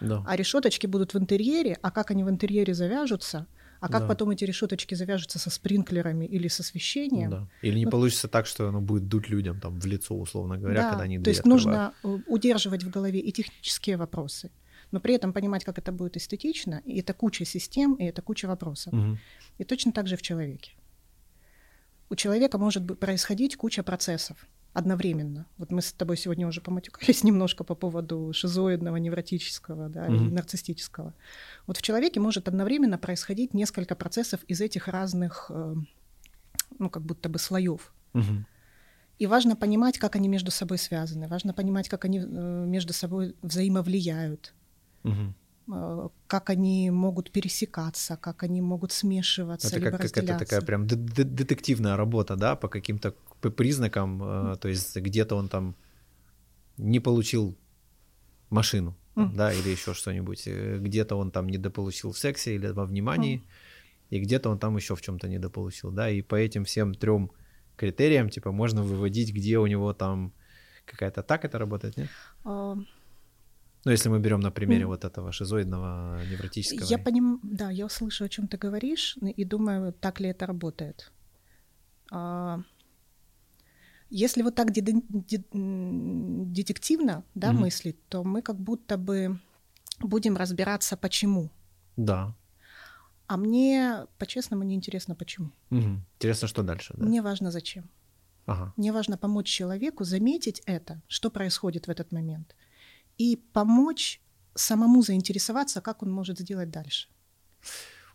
Да. А решеточки будут в интерьере, а как они в интерьере завяжутся, а как да. потом эти решеточки завяжутся со спринклерами или с освещением? Да. Или не ну, получится так, что оно будет дуть людям там в лицо, условно говоря, да, когда они То есть открывают. нужно э, удерживать в голове и технические вопросы, но при этом понимать, как это будет эстетично, и это куча систем, и это куча вопросов. Угу. И точно так же в человеке. У человека может происходить куча процессов одновременно. Вот мы с тобой сегодня уже поматюкались немножко по поводу шизоидного, невротического да, mm-hmm. и нарциссического. Вот в человеке может одновременно происходить несколько процессов из этих разных, э, ну, как будто бы слоев. Mm-hmm. И важно понимать, как они между собой связаны, важно понимать, как они э, между собой взаимовлияют. Mm-hmm как они могут пересекаться, как они могут смешиваться, это либо как, как это такая прям детективная работа, да, по каким-то признакам, mm. то есть где-то он там не получил машину, mm. да, или еще что-нибудь, э, где-то он там недополучил в сексе или во внимании, mm. и где-то он там еще в чем-то недополучил, да, и по этим всем трем критериям, типа, можно выводить, где у него там какая-то так это работает, нет? Ну, если мы берем на примере mm. вот этого шизоидного невротического. Я понимаю, да, я слышу, о чем ты говоришь, и думаю, так ли это работает. А, если вот так детективно да, mm мыслить, то мы как будто бы будем разбираться, почему. Да. А мне, по-честному, не интересно, почему. Угу. Интересно, что дальше. Да? Мне важно, зачем. Ага. Мне важно помочь человеку заметить это, что происходит в этот момент, и помочь самому заинтересоваться, как он может сделать дальше.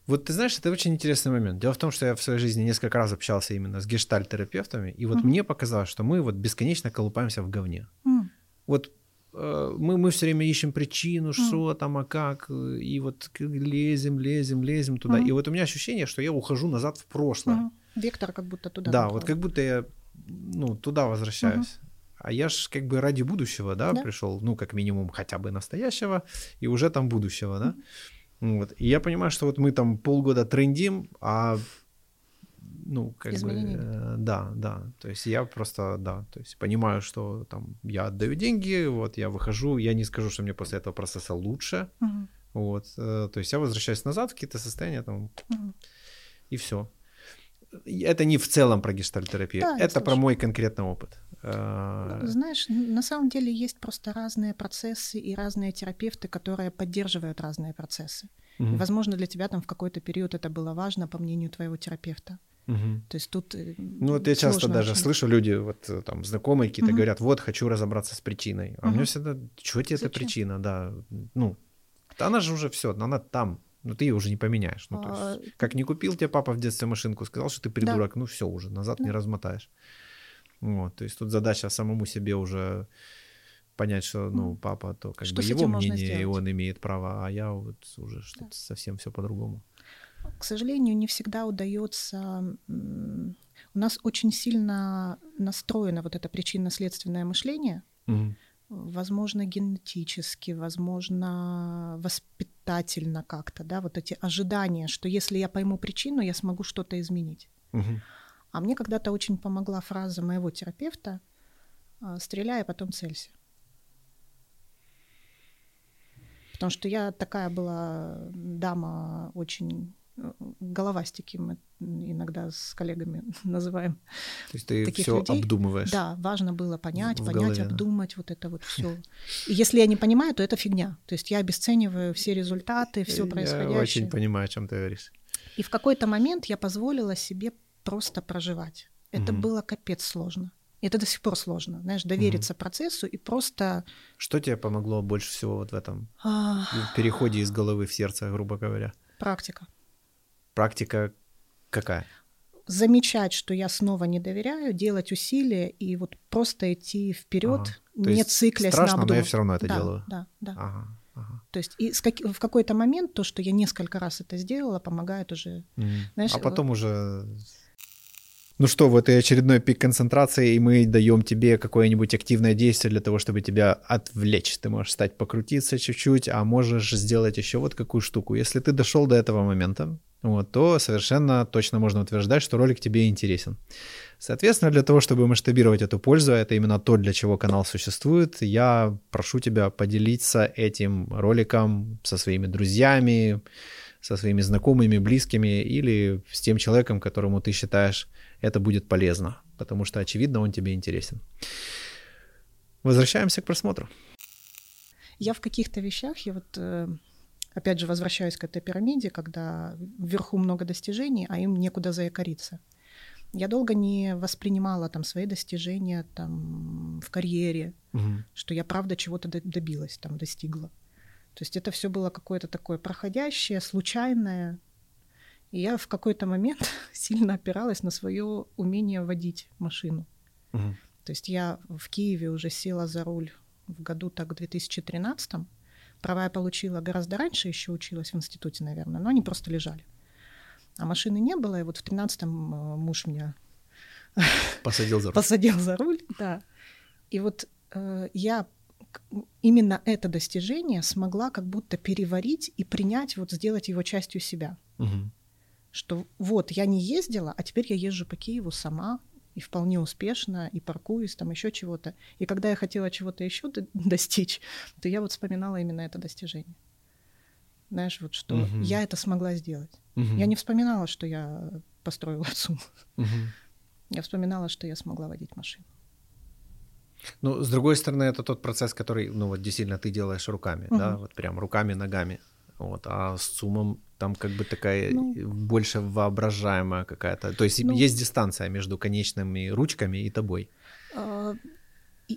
Вот ты знаешь, это очень интересный момент. Дело в том, что я в своей жизни несколько раз общался именно с гештальтерапевтами, и вот mm. мне показалось, что мы вот бесконечно колупаемся в говне. Mm. Вот э, мы, мы все время ищем причину, что mm. там, а как, и вот лезем, лезем, лезем туда. Mm. И вот у меня ощущение, что я ухожу назад в прошлое. Mm. Вектор как будто туда. Да, вот как будто я ну, туда возвращаюсь. А я ж как бы ради будущего, да, да, пришел, ну, как минимум, хотя бы настоящего, и уже там будущего, да. Mm-hmm. Вот. И я понимаю, что вот мы там полгода трендим, а ну, как Изменений. бы, э, да, да, то есть я просто, да, то есть понимаю, что там я отдаю деньги, вот я выхожу, я не скажу, что мне после этого процесса лучше, угу. вот, э, то есть я возвращаюсь назад в какие-то состояния там, угу. и все. Это не в целом про гештальтерапию, да, это про мой конкретный опыт. Э, знаешь, на самом деле есть просто разные процессы и разные терапевты, которые поддерживают разные процессы. Угу. И, возможно, для тебя там в какой-то период это было важно, по мнению твоего терапевта. Угу. То есть тут. Э, ну вот я часто даже очень. слышу люди, вот э, там знакомые какие-то угу. говорят, вот хочу разобраться с причиной, а угу. мне всегда, что тебе эта причина, да, ну, она же уже все, она там, ну ты ее уже не поменяешь. Ну, то есть, а... как не купил тебе папа в детстве машинку, сказал, что ты придурок, да. ну все уже, назад да. не размотаешь. Вот, то есть тут задача самому себе уже понять, что, ну, папа, то как что бы его мнение, и он имеет право, а я вот уже что-то да. совсем все по-другому. К сожалению, не всегда удается. У нас очень сильно настроено вот это причинно-следственное мышление. Угу. Возможно, генетически, возможно, воспитательно как-то, да, вот эти ожидания, что если я пойму причину, я смогу что-то изменить. Угу. А мне когда-то очень помогла фраза моего терапевта а, «стреляй, а потом целься». Потому что я такая была дама очень головастики мы иногда с коллегами называем. То есть ты все обдумываешь. Да, важно было понять, в понять, голове. обдумать вот это вот все. И если я не понимаю, то это фигня. То есть я обесцениваю все результаты, все происходящее. Я очень понимаю, о чем ты говоришь. И в какой-то момент я позволила себе просто проживать. Это угу. было капец сложно. И это до сих пор сложно, знаешь, довериться угу. процессу и просто... Что тебе помогло больше всего вот в этом а... в переходе из головы в сердце, грубо говоря? Практика. Практика какая? замечать, что я снова не доверяю, делать усилия и вот просто идти вперед, ага. не циклясь страшно, на обдум... но я все равно это да, делаю. Да, да. Ага, ага. То есть и как... в какой-то момент то, что я несколько раз это сделала, помогает уже. Mm. Знаешь, а потом вот... уже ну что, вот и очередной пик концентрации, и мы даем тебе какое-нибудь активное действие для того, чтобы тебя отвлечь. Ты можешь стать покрутиться чуть-чуть, а можешь сделать еще вот какую штуку. Если ты дошел до этого момента, вот, то совершенно точно можно утверждать, что ролик тебе интересен. Соответственно, для того, чтобы масштабировать эту пользу, это именно то, для чего канал существует, я прошу тебя поделиться этим роликом со своими друзьями, со своими знакомыми, близкими или с тем человеком, которому ты считаешь это будет полезно, потому что, очевидно, он тебе интересен. Возвращаемся к просмотру. Я в каких-то вещах, я вот э, опять же возвращаюсь к этой пирамиде, когда вверху много достижений, а им некуда заякориться. Я долго не воспринимала там свои достижения там в карьере, угу. что я правда чего-то добилась, там достигла. То есть это все было какое-то такое проходящее, случайное, и я в какой-то момент сильно опиралась на свое умение водить машину. Угу. То есть я в Киеве уже села за руль в году так в 2013 -м. Права я получила гораздо раньше, еще училась в институте, наверное, но они просто лежали. А машины не было, и вот в 13-м э, муж меня посадил за руль. посадил за руль, да. И вот э, я именно это достижение смогла как будто переварить и принять, вот сделать его частью себя. Угу что вот я не ездила, а теперь я езжу по Киеву сама и вполне успешно, и паркуюсь, там еще чего-то. И когда я хотела чего-то еще достичь, то я вот вспоминала именно это достижение. Знаешь, вот что угу. я это смогла сделать. Угу. Я не вспоминала, что я построила ЦУМ. Угу. Я вспоминала, что я смогла водить машину. Ну, с другой стороны, это тот процесс, который, ну, вот действительно ты делаешь руками, угу. да, вот прям руками, ногами. Вот, а с ЦУМом там как бы такая ну, больше воображаемая какая-то. То есть ну, есть дистанция между конечными ручками и тобой. Э,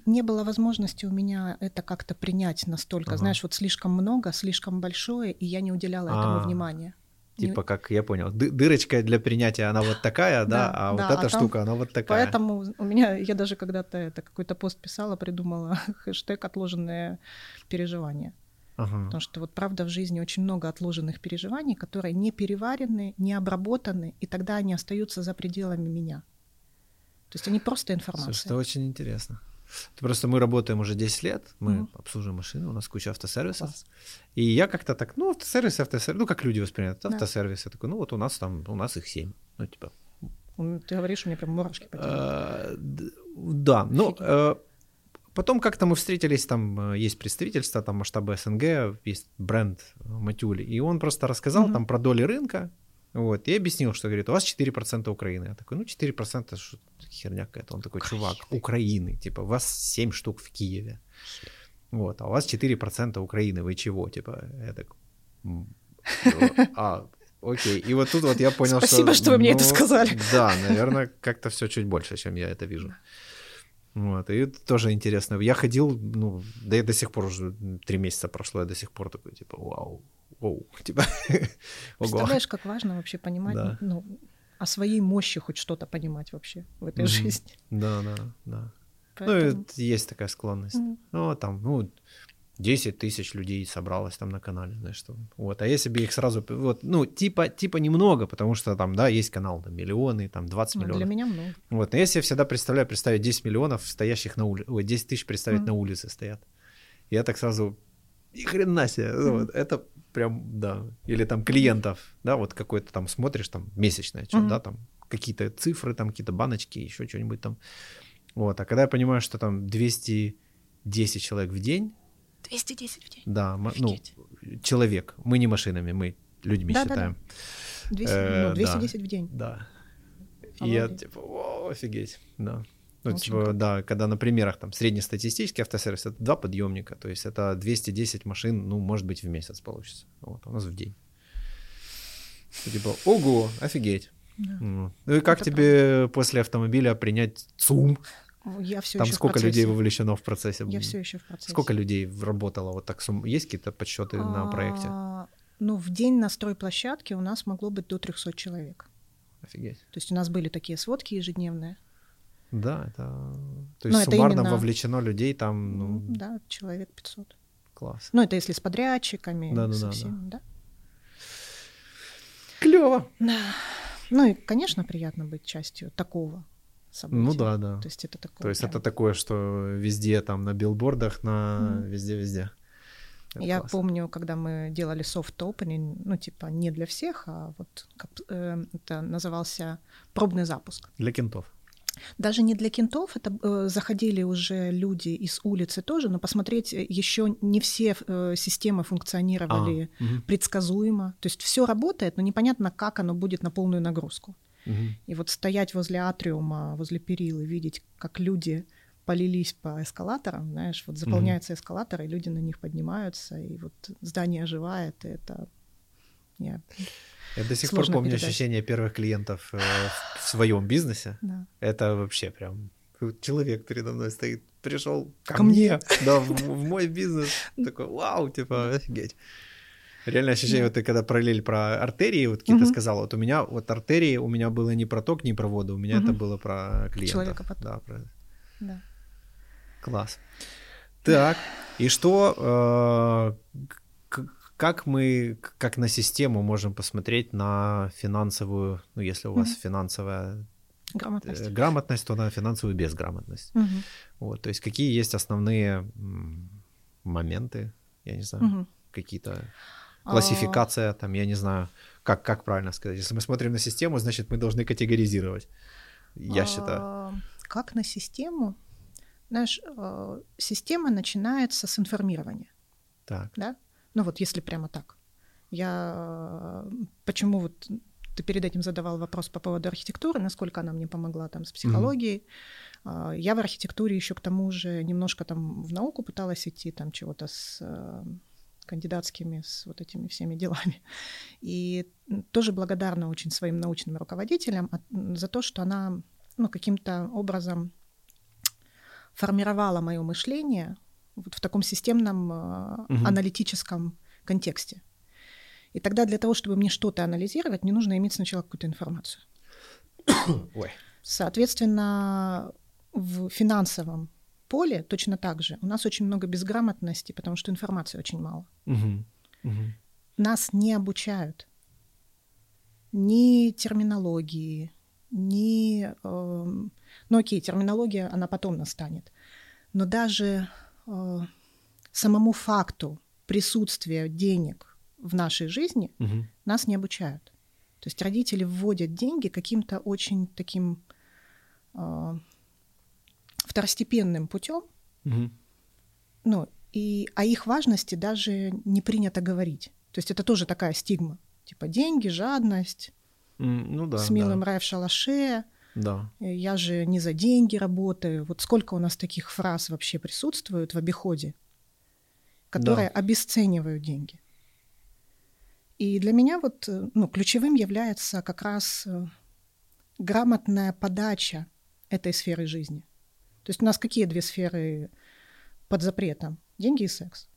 не было возможности у меня это как-то принять настолько. Ага. Знаешь, вот слишком много, слишком большое, и я не уделяла этому а, внимания. Типа, как я понял, дырочка для принятия, она вот такая, да, да а да, вот эта а штука, она вот такая. Поэтому у меня, я даже когда-то это какой-то пост писала, придумала хэштег «отложенные переживания». Ага. Потому что вот правда в жизни очень много отложенных переживаний, которые не переварены, не обработаны, и тогда они остаются за пределами меня. То есть они просто информация. Слушай, это очень интересно. Просто мы работаем уже 10 лет, мы mm обслуживаем машины, у нас куча автосервисов. Класс. И я как-то так, ну, автосервисы, автосервисы, ну, как люди воспринимают да. автосервисы. Я такой, ну, вот у нас там, у нас их 7. Ну, типа. Ты говоришь, у меня прям мурашки по а, Да, ну, Потом как-то мы встретились, там э, есть представительство, там масштабы СНГ, есть бренд Матюли, и он просто рассказал mm-hmm. там про доли рынка, вот, и объяснил, что, говорит, у вас 4% Украины. Я такой, ну, 4% это что, херня какая-то. Он такой, чувак, Украины, типа, у вас 7 штук в Киеве, вот, а у вас 4% Украины, вы чего, типа, я так, а, окей, и вот тут вот я понял, Спасибо, что... Спасибо, что вы мне это ну, сказали. Да, наверное, как-то все чуть больше, чем я это вижу. Вот, и это тоже интересно. Я ходил, ну, да я до сих пор уже три месяца прошло, я до сих пор такой, типа, вау, вау, типа, Представляешь, как важно вообще понимать, да. ну, о своей мощи хоть что-то понимать вообще в этой mm-hmm. жизни. Да, да, да. Поэтому... Ну, есть такая склонность. Mm-hmm. Ну, там, ну, 10 тысяч людей собралось там на канале, знаешь, что. Вот, а если бы их сразу, вот, ну, типа, типа немного, потому что там, да, есть канал, там, миллионы, там, 20 ну, миллионов. Для меня много. Вот, но если я всегда представляю, представить 10 миллионов стоящих на улице, ой, 10 тысяч представить mm. на улице стоят. Я так сразу, ни хрена себе, mm. вот, это прям, да, или там клиентов, да, вот какой-то там смотришь, там, месячное, что, mm. да, там, какие-то цифры, там, какие-то баночки, еще что-нибудь там. Вот, а когда я понимаю, что там 210 человек в день, 210 в день. Да, ну, человек. Мы не машинами, мы людьми да, считаем. Да, да. 200, э, ну, 210 да, в день. Да. И я типа, о, офигеть, да. Ну, типа, да, когда на примерах там среднестатистический автосервис это два подъемника, то есть это 210 машин, ну, может быть, в месяц получится. Вот, у нас в день. Типа, ого, офигеть. Да. Ну и как это тебе правда. после автомобиля принять ЦУМ? Я все Там сколько людей вовлечено в процессе? Я все еще в процессе. Сколько людей работало? Вот так есть какие-то подсчеты а, на проекте? Ну, в день на стройплощадке у нас могло быть до 300 человек. Офигеть. То есть у нас были такие сводки ежедневные. Да, это... То есть Но суммарно именно... вовлечено людей там... Ну... Да, человек 500. Класс. Ну, это если с подрядчиками, да, да, со да, всеми, да. да. Клево. Да. Ну и, конечно, приятно быть частью такого события. Ну да, да. То есть это такое. То есть прям... это такое, что везде там на билбордах, на mm. везде-везде. Я классно. помню, когда мы делали soft opening, ну типа не для всех, а вот как, э, это назывался пробный запуск. Для кентов. Даже не для кентов, это э, заходили уже люди из улицы тоже, но посмотреть э, еще не все э, системы функционировали а, угу. предсказуемо. То есть все работает, но непонятно, как оно будет на полную нагрузку. Угу. И вот стоять возле атриума, возле перил и видеть, как люди полились по эскалаторам, знаешь, вот заполняются угу. эскалаторы, люди на них поднимаются, и вот здание оживает, и это... Я... Я до сих пор помню передать. ощущение первых клиентов э, в своем бизнесе. Да. Это вообще прям человек передо мной стоит, пришел ко, ко мне, да, в, в мой бизнес, такой, вау, типа, офигеть. Реально ощущение, вот ты когда параллель про артерии, вот Кита сказала, вот у меня вот артерии, у меня было не про ток, не про воду, у меня это было про клиента. Человека потом. Да, про... Да. Класс. Так, и что, э, как мы, как на систему можем посмотреть на финансовую, ну, если у вас mm-hmm. финансовая грамотность. Э, грамотность, то на финансовую безграмотность. Mm-hmm. Вот, то есть какие есть основные моменты, я не знаю, mm-hmm. какие-то классификация, а... там, я не знаю, как, как правильно сказать. Если мы смотрим на систему, значит, мы должны категоризировать, я а... считаю. Как на систему? Знаешь, э, система начинается с информирования. Так. Да? Ну вот если прямо так. Я почему вот ты перед этим задавал вопрос по поводу архитектуры, насколько она мне помогла там с психологией. Mm-hmm. Я в архитектуре еще к тому же немножко там в науку пыталась идти, там чего-то с э, кандидатскими, с вот этими всеми делами. И тоже благодарна очень своим научным руководителям за то, что она ну, каким-то образом формировала мое мышление вот в таком системном угу. аналитическом контексте. И тогда для того, чтобы мне что-то анализировать, мне нужно иметь сначала какую-то информацию. Ой. Соответственно, в финансовом поле точно так же. У нас очень много безграмотности, потому что информации очень мало. Угу. Угу. Нас не обучают ни терминологии, ни... Э, ну окей, терминология, она потом настанет. Но даже э, самому факту присутствия денег в нашей жизни угу. нас не обучают. То есть родители вводят деньги каким-то очень таким э, второстепенным путем, угу. ну, и о их важности даже не принято говорить. То есть это тоже такая стигма. Типа деньги, жадность, mm, ну да, с милым да. рай в шалаше, да. Э, я же не за деньги работаю. Вот сколько у нас таких фраз вообще присутствует в обиходе, которые да. обесценивают деньги. И для меня вот э, ну, ключевым является как раз э, грамотная подача этой сферы жизни. То есть у нас какие две сферы под запретом? Деньги и секс.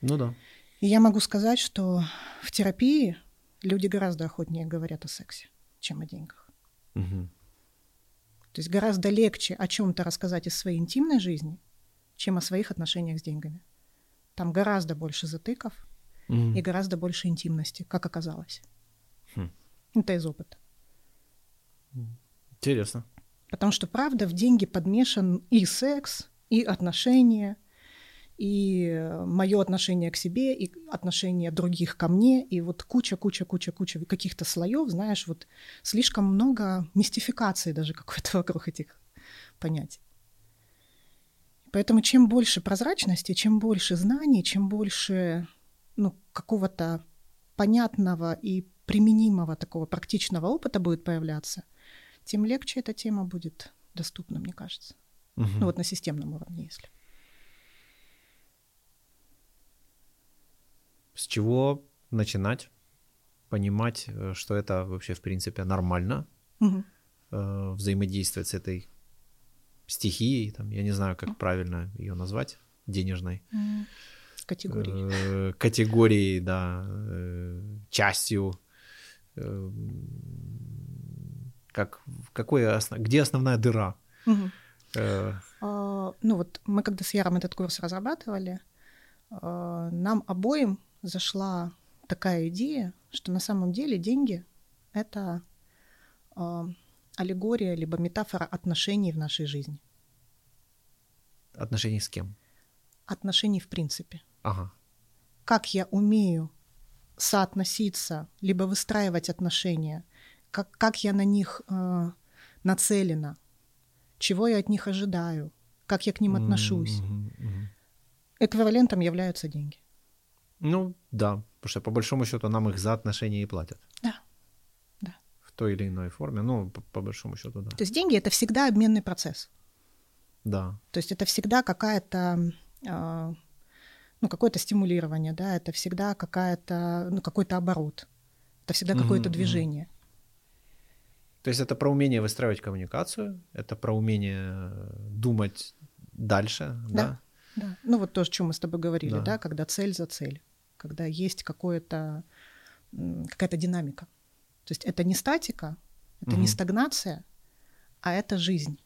Ну да. И я могу сказать, что в терапии люди гораздо охотнее говорят о сексе, чем о деньгах. Угу. То есть гораздо легче о чем-то рассказать из своей интимной жизни, чем о своих отношениях с деньгами. Там гораздо больше затыков угу. и гораздо больше интимности, как оказалось. Хм. Это из опыта. Интересно. Потому что, правда, в деньги подмешан и секс, и отношения, и мое отношение к себе, и отношение других ко мне, и вот куча, куча, куча, куча каких-то слоев, знаешь, вот слишком много мистификации даже какой-то вокруг этих понятий. Поэтому чем больше прозрачности, чем больше знаний, чем больше ну, какого-то понятного и применимого такого практичного опыта будет появляться – тем легче эта тема будет доступна, мне кажется. Угу. Ну вот на системном уровне, если. С чего начинать? понимать, э, что это вообще, в принципе, нормально, угу. взаимодействовать с этой стихией, там, я не знаю, как правильно ее назвать, денежной. Категорией. Категорией, да, частью. Как, какое, где основная дыра? Угу. А, ну вот мы когда с Яром этот курс разрабатывали, а, нам обоим зашла такая идея, что на самом деле деньги — это э, аллегория либо метафора отношений в нашей жизни. Отношений с кем? Отношений в принципе. Ага. Как я умею соотноситься, либо выстраивать отношения, как, как я на них э, нацелена, чего я от них ожидаю, как я к ним отношусь. Mm-hmm, mm-hmm. Эквивалентом являются деньги. Ну, да, потому что по большому счету нам их за отношения и платят. Да, да. В той или иной форме, ну, по, по большому счету, да. То есть деньги — это всегда обменный процесс. Да. То есть это всегда какая-то, э, ну, какое-то стимулирование, да, это всегда какая-то, ну, какой-то оборот, это всегда какое-то mm-hmm. движение. То есть это про умение выстраивать коммуникацию, это про умение думать дальше, да? Да, да. Ну вот то, о чем мы с тобой говорили, да, да когда цель за цель когда есть какое-то, какая-то динамика. То есть это не статика, это угу. не стагнация, а это жизнь.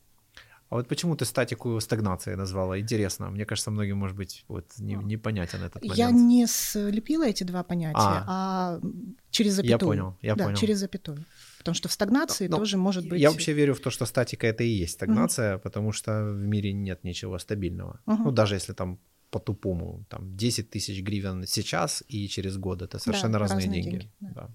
А вот почему ты статику стагнацией назвала? Интересно. Мне кажется, многим, может быть, вот не, непонятен этот момент. Я не слепила эти два понятия, а, а через запятую. Я понял, я да, понял. через запятую. Потому что в стагнации Но тоже может быть... Я вообще верю в то, что статика — это и есть стагнация, угу. потому что в мире нет ничего стабильного. Угу. Ну, даже если там по-тупому. Там 10 тысяч гривен сейчас и через год. Это совершенно да, разные, разные деньги. деньги да. Да.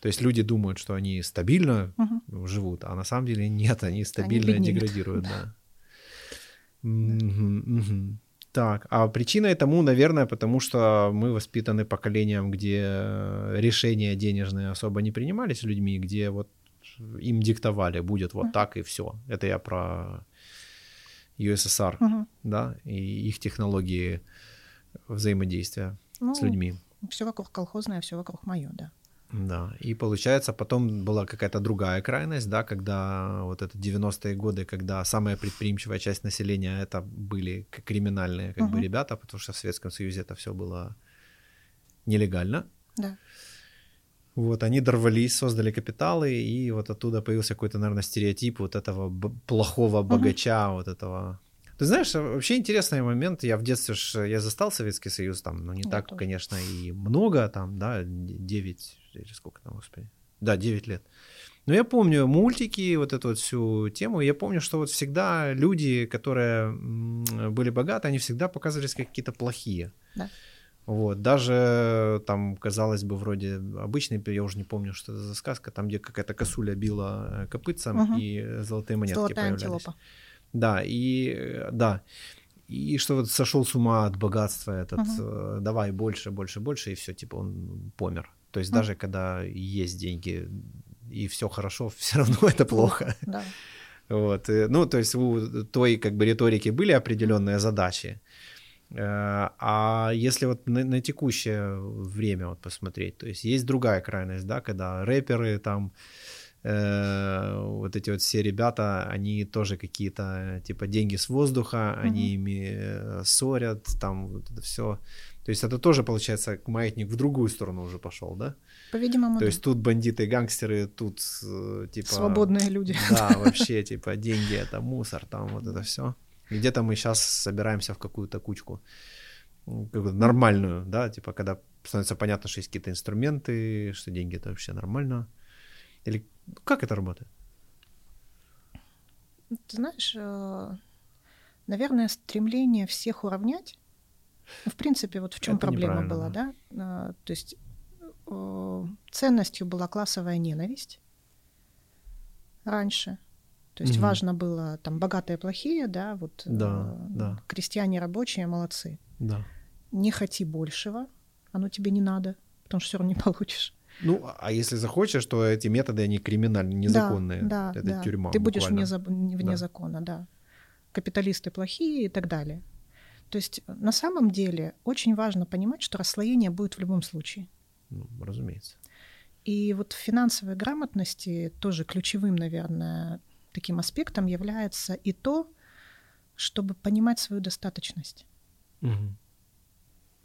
То есть люди думают, что они стабильно угу. живут, а на самом деле нет, они стабильно они деградируют. Да. да. Угу, угу. Так, а причина тому, наверное, потому что мы воспитаны поколением, где решения денежные особо не принимались людьми, где вот им диктовали, будет вот так и все. Это я про USSR, угу. да, и их технологии взаимодействия ну, с людьми. Все вокруг колхозное, все вокруг мое, да. Да, и получается, потом была какая-то другая крайность, да, когда вот это 90-е годы, когда самая предприимчивая часть населения это были криминальные как угу. бы ребята, потому что в Советском Союзе это все было нелегально. Да. Вот, они дорвались, создали капиталы, и вот оттуда появился какой-то, наверное, стереотип вот этого б- плохого богача, uh-huh. вот этого. Ты знаешь, вообще интересный момент. Я в детстве ж, я застал Советский Союз, там, ну, не я так, тоже. конечно, и много, там, да, 9, или сколько там, господи, да, 9 лет. Но я помню мультики, вот эту вот всю тему, я помню, что вот всегда люди, которые были богаты, они всегда показывались как какие-то плохие. Да. Вот, даже там, казалось бы, вроде обычный, я уже не помню, что это за сказка, там, где какая-то косуля била э, копытцем, угу. и золотые монетки Золотая появлялись. Антилопа. Да, и да. И что вот сошел с ума от богатства этот, угу. давай больше, больше, больше, и все, типа он помер. То есть даже когда есть деньги и все хорошо, все равно это плохо. Да. Вот. Ну, то есть у той как бы риторики были определенные задачи. Э, а если вот на, на текущее время вот посмотреть, то есть есть другая крайность, да, когда рэперы там, э, вот эти вот все ребята, они тоже какие-то типа деньги с воздуха, mm-hmm. они ими э, ссорят, там вот это все. То есть это тоже, получается, маятник в другую сторону уже пошел, да? По-видимому, То да. есть тут бандиты, гангстеры, тут типа... Свободные люди. Да, вообще, типа, деньги — это мусор, там вот это все. Где-то мы сейчас собираемся в какую-то кучку какую нормальную, да, типа когда становится понятно, что есть какие-то инструменты, что деньги это вообще нормально. Или как это работает? Ты знаешь, э, наверное, стремление всех уравнять, в принципе, вот в чем проблема была, да? Э, то есть э, ценностью была классовая ненависть раньше. То есть угу. важно было там богатые, плохие, да, вот да, э, да. крестьяне рабочие молодцы. Да. Не хоти большего, оно тебе не надо, потому что все равно не получишь. Ну, а если захочешь, то эти методы, они криминальные, незаконные. Да, да, Это да. тюрьма Ты будешь вне, вне да. закона, да. Капиталисты плохие и так далее. То есть на самом деле очень важно понимать, что расслоение будет в любом случае. Ну, разумеется. И вот в финансовой грамотности тоже ключевым, наверное, таким аспектом является и то, чтобы понимать свою достаточность. Угу.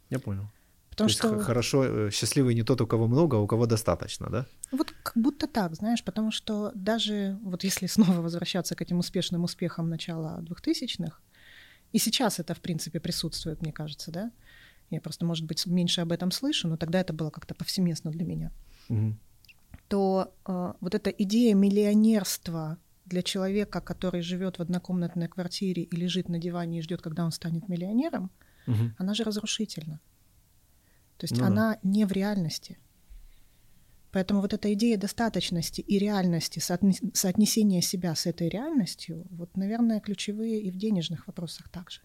Я понял. Потому То что есть хорошо, э, счастливый не тот, у кого много, а у кого достаточно, да? Вот как будто так, знаешь, потому что даже вот если снова возвращаться к этим успешным успехам начала 2000-х, и сейчас это, в принципе, присутствует, мне кажется, да? Я просто, может быть, меньше об этом слышу, но тогда это было как-то повсеместно для меня. Угу. То э, вот эта идея миллионерства для человека, который живет в однокомнатной квартире и лежит на диване и ждет, когда он станет миллионером, угу. она же разрушительна. То есть ну, она не в реальности. Поэтому вот эта идея достаточности и реальности, соотнесения себя с этой реальностью, вот, наверное, ключевые и в денежных вопросах также.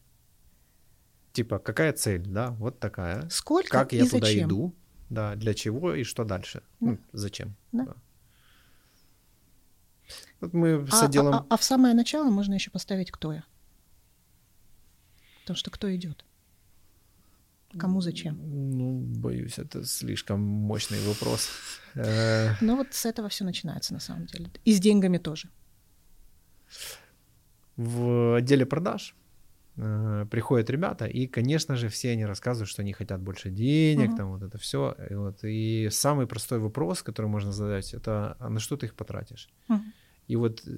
Типа, какая цель, да, вот такая. Сколько Как я и туда зачем? иду, да, для чего и что дальше. Да. Ну, зачем. Да. да. Вот мы а, с отделом... А, а, а в самое начало можно еще поставить «кто я?». Потому что кто идет? Кому зачем? Ну, боюсь, это слишком мощный вопрос. Ну вот с этого все начинается на самом деле. И с деньгами тоже. В отделе продаж э, приходят ребята, и, конечно же, все они рассказывают, что они хотят больше денег, там вот это все. И, вот, и самый простой вопрос, который можно задать, это а на что ты их потратишь? И вот э,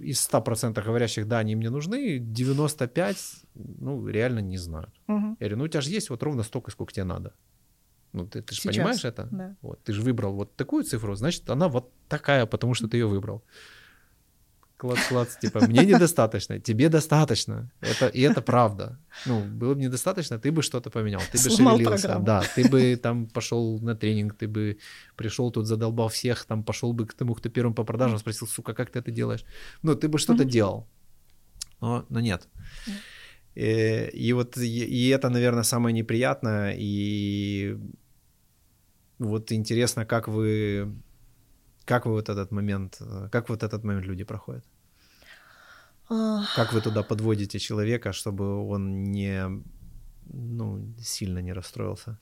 из 100% говорящих, да, они мне нужны, 95, ну, реально не знают. Угу. Я говорю, ну, у тебя же есть вот ровно столько, сколько тебе надо. Ну, ты, ты же понимаешь это? Да. Вот, ты же выбрал вот такую цифру, значит, она вот такая, потому что ты ее выбрал клац-клац, типа, мне недостаточно, тебе достаточно. Это, и это правда. Ну, было бы недостаточно, ты бы что-то поменял, ты бы Сломал шевелился. Программу. Да, ты бы там пошел на тренинг, ты бы пришел тут, задолбал всех, там пошел бы к тому, кто первым по продажам, спросил, сука, как ты это делаешь? Ну, ты бы что-то делал. Но, но нет. И, и вот и, и это, наверное, самое неприятное. И вот интересно, как вы как вы вот этот момент, как вот этот момент люди проходят? Как вы туда подводите человека, чтобы он не, ну, сильно не расстроился?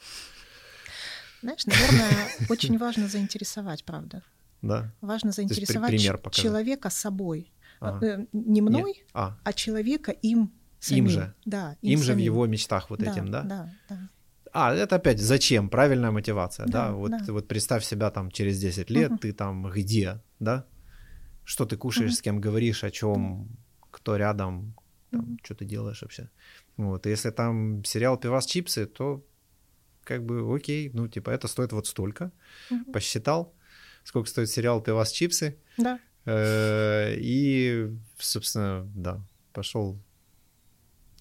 Знаешь, наверное, очень важно заинтересовать, правда. Да. Важно заинтересовать человека собой. Ага. Э, не мной, а. а человека им самим. Им же. Да, им, им же в его мечтах вот да, этим, да? Да, да. А, это опять зачем? Правильная мотивация, да? да? Вот, да. вот представь себя там через 10 лет, угу. ты там где, да? Что ты кушаешь, угу. с кем говоришь, о чем, кто рядом, там, mm-hmm. что ты делаешь вообще. Вот, если там сериал «Пивас чипсы», то как бы окей, ну, типа, это стоит вот столько. Mm-hmm. Посчитал, сколько стоит сериал «Пивас чипсы». Да. Э, и, собственно, да, пошел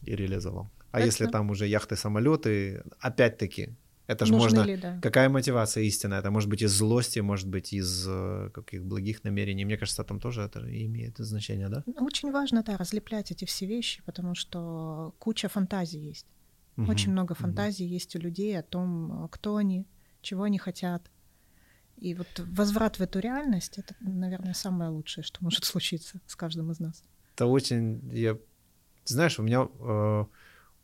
и реализовал. А это... если там уже яхты, самолеты, опять-таки, это же можно... Ли, да. Какая мотивация истинная? Это может быть из злости, может быть из э, каких благих намерений. Мне кажется, там тоже это имеет значение, да? Очень важно, да, разлеплять эти все вещи, потому что куча фантазий есть. Угу. Очень много фантазий угу. есть у людей о том, кто они, чего они хотят. И вот возврат в эту реальность это, наверное, самое лучшее, что может случиться с каждым из нас. Это очень. Я... Знаешь, у меня э,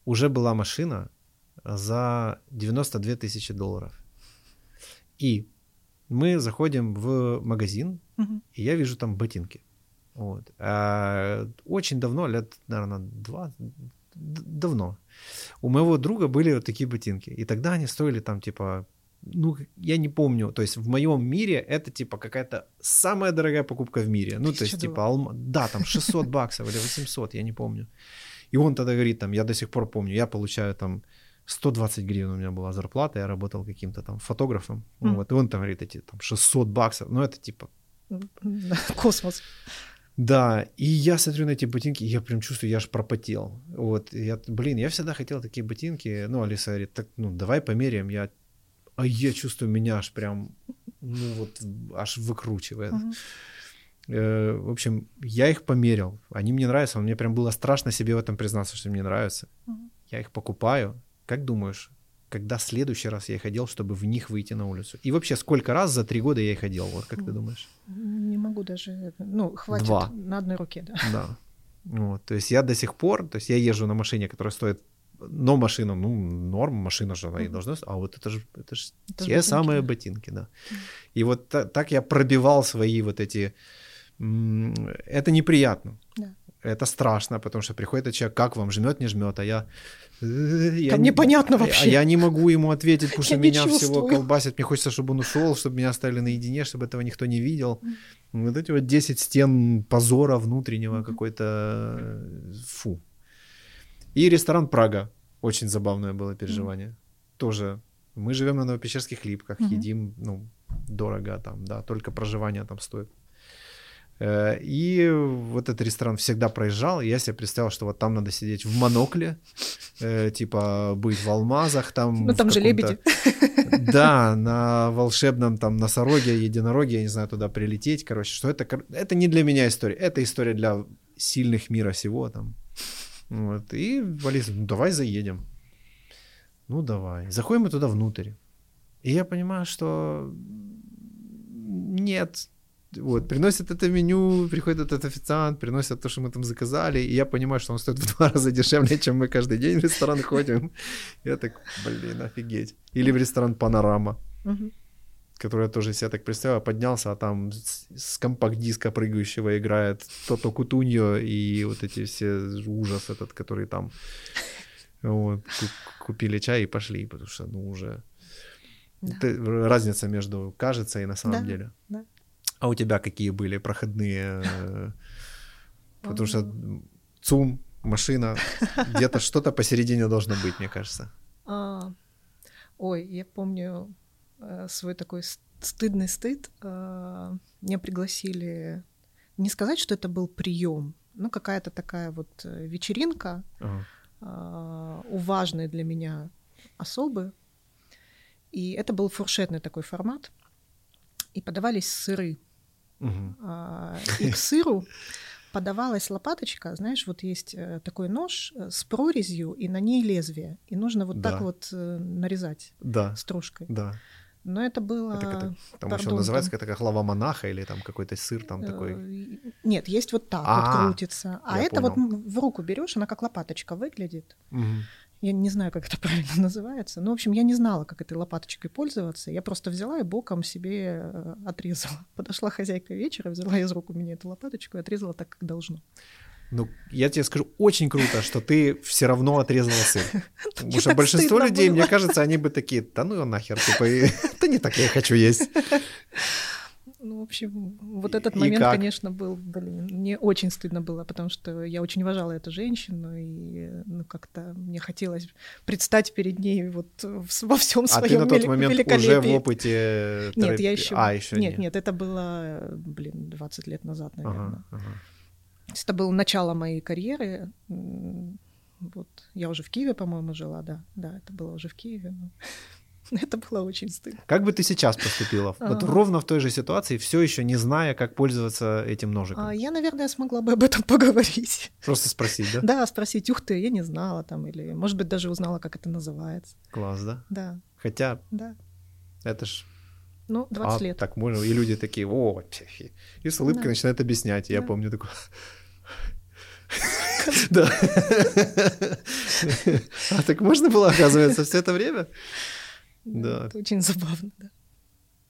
уже была машина, за 92 тысячи долларов. И мы заходим в магазин, угу. и я вижу там ботинки. Вот. А, очень давно, лет, наверное, два, давно, у моего друга были вот такие ботинки. И тогда они стоили там типа ну, я не помню, то есть в моем мире это типа какая-то самая дорогая покупка в мире. Ну, то есть типа, алма... да, там 600 баксов или 800, я не помню. И он тогда говорит, там, я до сих пор помню, я получаю там 120 гривен у меня была зарплата, я работал каким-то там фотографом, mm. вот, и он там говорит, эти там 600 баксов, ну это типа... Космос. Да, и я смотрю на эти ботинки, и я прям чувствую, я аж пропотел. Вот, я, блин, я всегда хотел такие ботинки. Ну, Алиса говорит, так, ну, давай померяем. Я, а я чувствую, меня аж прям, ну, вот, аж выкручивает. Uh-huh. Э, в общем, я их померил. Они мне нравятся. Мне прям было страшно себе в этом признаться, что мне нравятся. Uh-huh. Я их покупаю. Как думаешь, когда следующий раз я их одел, чтобы в них выйти на улицу? И вообще, сколько раз за три года я их одел? Вот как ты думаешь? Не могу даже... Ну, хватит Два. на одной руке, да. Да. Вот, то есть я до сих пор, то есть я езжу на машине, которая стоит но машина, ну, норм, машина же она и должна, а вот это же, это же это те ботинки, самые да. ботинки, да. И вот та, так я пробивал свои вот эти, это неприятно. Да. Это страшно, потому что приходит человек, как вам, жмет, не жмет, а я... я да непонятно вообще. А я не могу ему ответить, потому что меня всего колбасит. Мне хочется, чтобы он ушел, чтобы меня оставили наедине, чтобы этого никто не видел. Вот эти вот 10 стен позора внутреннего какой-то... Фу. И ресторан Прага. Очень забавное было переживание. Mm-hmm. Тоже. Мы живем на Новопечерских липках, mm-hmm. едим, ну, дорого там, да, только проживание там стоит. Э, и вот этот ресторан всегда проезжал, и я себе представил, что вот там надо сидеть в монокле, э, типа быть в алмазах там. Ну там же лебеди. Да, на волшебном там носороге, единороге, я не знаю, туда прилететь, короче, что это, это не для меня история, это история для сильных мира сего там. Вот. И Валис, ну давай заедем. Ну давай. Заходим мы туда внутрь. И я понимаю, что нет. Вот, приносят это меню, приходит этот официант, приносят то, что мы там заказали, и я понимаю, что он стоит в два раза дешевле, чем мы каждый день в ресторан ходим. Я так, блин, офигеть. Или в ресторан Панорама. Который я тоже себя так представил, поднялся, а там с компакт-диска прыгающего играет Тото Кутуньо и вот эти все ужас этот, который там вот, купили чай и пошли, потому что, ну, уже да. разница между кажется и на самом да, деле. Да. А у тебя какие были проходные? Потому что ЦУМ, машина, где-то что-то посередине должно быть, мне кажется. А, ой, я помню, Э, свой такой стыдный стыд. Э, меня пригласили, не сказать, что это был прием, но какая-то такая вот э, вечеринка ага. у важной для меня особы. И это был фуршетный такой формат. И подавались сыры. Угу. И к сыру подавалась лопаточка, знаешь, вот есть такой нож с прорезью, и на ней лезвие. И нужно вот да. так вот нарезать да. стружкой. Да. Но это было... Это там пардон, еще называется там... какая-то глава монаха или там какой-то сыр там такой? Э, нет, есть вот так А-а-а. вот крутится. А это вот в руку берешь, она как лопаточка выглядит. Угу. Я не знаю, как это правильно называется. Но, в общем, я не знала, как этой лопаточкой пользоваться. Я просто взяла и боком себе э, отрезала. Подошла хозяйка вечера, взяла из рук у меня эту лопаточку и отрезала так, как должно. Ну, я тебе скажу, очень круто, что ты все равно отрезала сыр. Потому что большинство людей, мне кажется, они бы такие, да ну его нахер, типа, да не так я хочу есть. Ну, в общем, вот этот момент, конечно, был, блин, мне очень стыдно было, потому что я очень уважала эту женщину, и ну, как-то мне хотелось предстать перед ней вот во всем своем А ты на тот момент уже в опыте... Нет, я еще... А, еще нет. Нет, нет, это было, блин, 20 лет назад, наверное. Ага, ага. Это было начало моей карьеры. Вот. Я уже в Киеве, по-моему, жила, да. Да, это было уже в Киеве. Но... Это было очень стыдно. Как бы ты сейчас поступила? Вот а... ровно в той же ситуации, все еще не зная, как пользоваться этим ножиком. А, я, наверное, смогла бы об этом поговорить. Просто спросить, да? Да, спросить, ух ты, я не знала там, или, может быть, даже узнала, как это называется. Класс, да? Да. Хотя, да. это ж ну, 20 а, лет. Так можно. И люди такие, о, и с улыбкой да. начинают объяснять. Да. я помню такой... Да. А так можно было, оказывается, все это время? Да. Это очень забавно, да.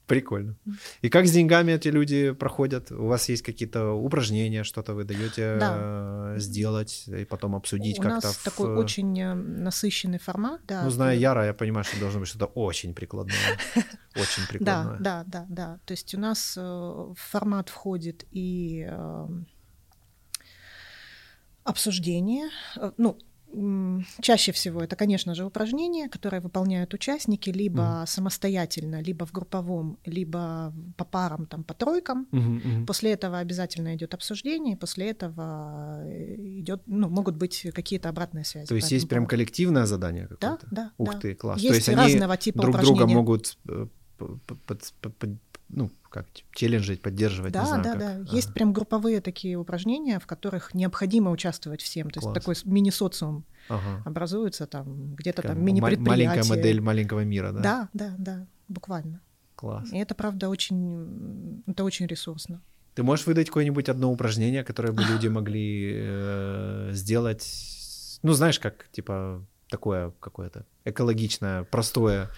Прикольно. И как с деньгами эти люди проходят? У вас есть какие-то упражнения, что-то вы даете да. Э, сделать и потом обсудить как-то? У нас в... такой очень э, насыщенный формат, да. Ну, зная Яра, я понимаю, что должно быть что-то очень прикладное. Очень прикладное. Да, да, да, да. То есть у нас э, в формат входит и обсуждение, ну, Чаще всего это, конечно же, упражнения, которые выполняют участники либо mm. самостоятельно, либо в групповом, либо по парам, там, по тройкам. Mm-hmm, mm-hmm. После этого обязательно идет обсуждение, после этого э, идет, ну, могут быть какие-то обратные связи. То есть есть прям коллективное задание какое-то? Да, да. Ух да. ты, класс. Есть То есть разного они типа друг упражнения. друга могут э, ну, как челленджить, поддерживать. Да, знаю, да, как. да. Ага. Есть прям групповые такие упражнения, в которых необходимо участвовать всем. То Класс. есть такой мини-социум ага. образуется там, где-то там мини-предприятие. Маленькая модель маленького мира, да? Да, да, да, буквально. Класс. И это, правда, очень, это очень ресурсно. Ты можешь выдать какое-нибудь одно упражнение, которое бы люди могли э, сделать? Ну, знаешь, как, типа, такое какое-то экологичное, простое,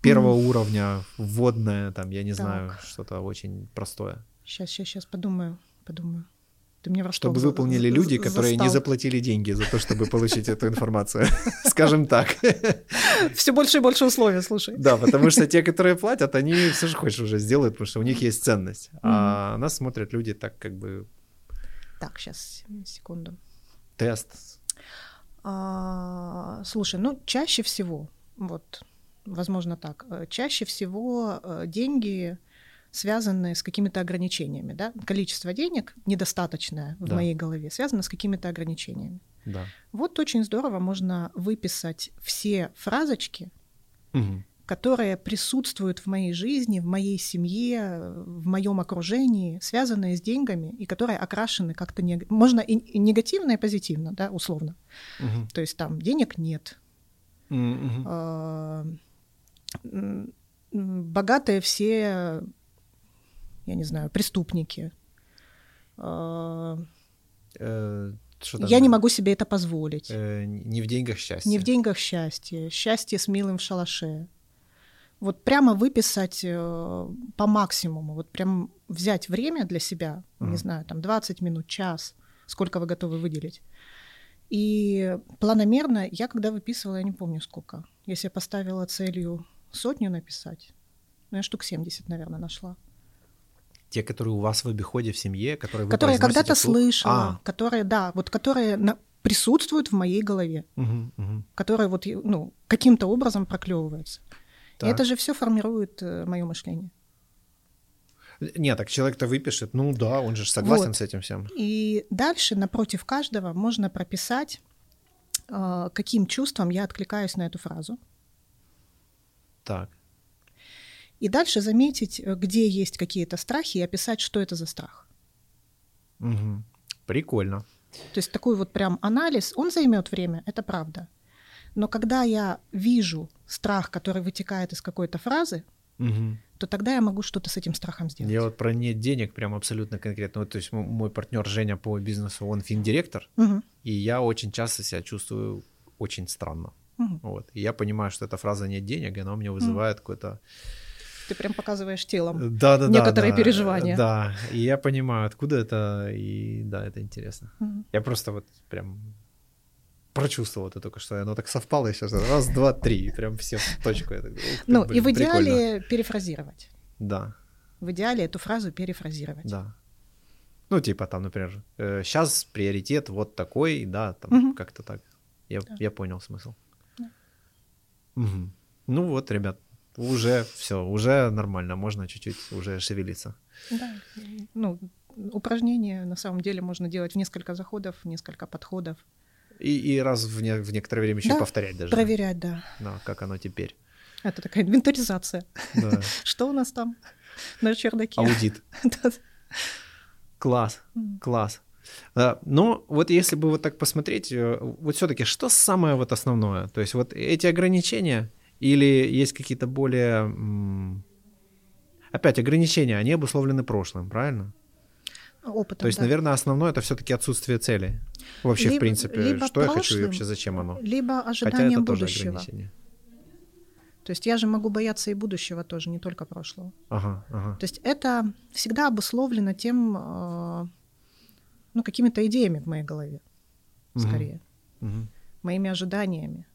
первого mm. уровня, вводное, там, я не так. знаю, что-то очень простое. Сейчас, сейчас, сейчас подумаю, подумаю. Ты мне Чтобы выполнили люди, которые не заплатили деньги за то, чтобы получить эту информацию. Скажем так. Все больше и больше условий, слушай. Да, потому что те, которые платят, они все же хочешь уже сделают, потому что у них есть ценность. А нас смотрят люди так как бы... Так, сейчас, секунду. Тест. А, слушай, ну чаще всего, вот, возможно так, э, чаще всего э, деньги связанные с какими-то ограничениями, да? Количество денег недостаточное в да. моей голове связано с какими-то ограничениями. Да. Вот очень здорово можно выписать все фразочки, угу. которые присутствуют в моей жизни, в моей семье, в моем окружении, связанные с деньгами и которые окрашены как-то не... можно и негативно, и позитивно, да, условно. Угу. То есть там денег нет. Угу. Богатые все я не знаю, преступники. А, э, я не могу себе это позволить. Э, не в деньгах счастье. Не в деньгах счастье. Счастье с милым в шалаше. Вот прямо выписать э, по максимуму, вот прям взять время для себя, uh-huh. не знаю, там 20 минут, час, сколько вы готовы выделить. И планомерно, я когда выписывала, я не помню сколько, если я поставила целью сотню написать, ну я штук 70, наверное, нашла. Те, которые у вас в обиходе в семье, которые вы Которые я когда-то слышала, а. которые, да, вот которые на, присутствуют в моей голове, угу, угу. которые вот, ну, каким-то образом проклевываются. И это же все формирует э, мое мышление. Нет, так человек-то выпишет, ну да, он же согласен вот. с этим всем. И дальше напротив каждого можно прописать, э, каким чувством я откликаюсь на эту фразу. Так и дальше заметить, э, где есть какие-то страхи, и описать, что это за страх. Угу. Прикольно. То есть такой вот прям анализ, он займет время, это правда. Но когда я вижу страх, который вытекает из какой-то фразы, угу. то тогда я могу что-то с этим страхом сделать. Я вот про нет денег прям абсолютно конкретно. Вот, то есть мой партнер Женя по бизнесу, он финдиректор, угу. и я очень часто себя чувствую очень странно. Угу. Вот. И я понимаю, что эта фраза нет денег, и она у меня вызывает угу. какой-то ты прям показываешь телом да, да, некоторые да, переживания. Да, и я понимаю, откуда это, и да, это интересно. Угу. Я просто вот прям прочувствовал это только что, оно так совпало, и сейчас раз, два, три, прям все в точку. Я так, ну, блин, и в идеале прикольно. перефразировать. Да. В идеале эту фразу перефразировать. Да. Ну, типа там, например, э, сейчас приоритет вот такой, да, там угу. как-то так. Я, да. я понял смысл. Угу. Ну вот, ребят, уже все, уже нормально, можно чуть-чуть уже шевелиться. Да, ну, упражнения на самом деле можно делать в несколько заходов, несколько подходов. И, и раз в, не, в некоторое время еще да, повторять даже. проверять, да. Да, как оно теперь. Это такая инвентаризация. Да. Что у нас там на чердаке? Аудит. Класс, класс. Но вот если бы вот так посмотреть, э, вот все-таки что самое вот основное? То есть вот эти ограничения, или есть какие-то более... Опять, ограничения, они обусловлены прошлым, правильно? Опытом, То есть, да. наверное, основное это все-таки отсутствие цели. Вообще, либо, в принципе, либо что прошлым, я хочу и вообще зачем оно. Либо ожиданием Хотя это будущего. Тоже То есть я же могу бояться и будущего тоже, не только прошлого. Ага, ага. То есть это всегда обусловлено тем, э, ну, какими-то идеями в моей голове, скорее, угу. моими ожиданиями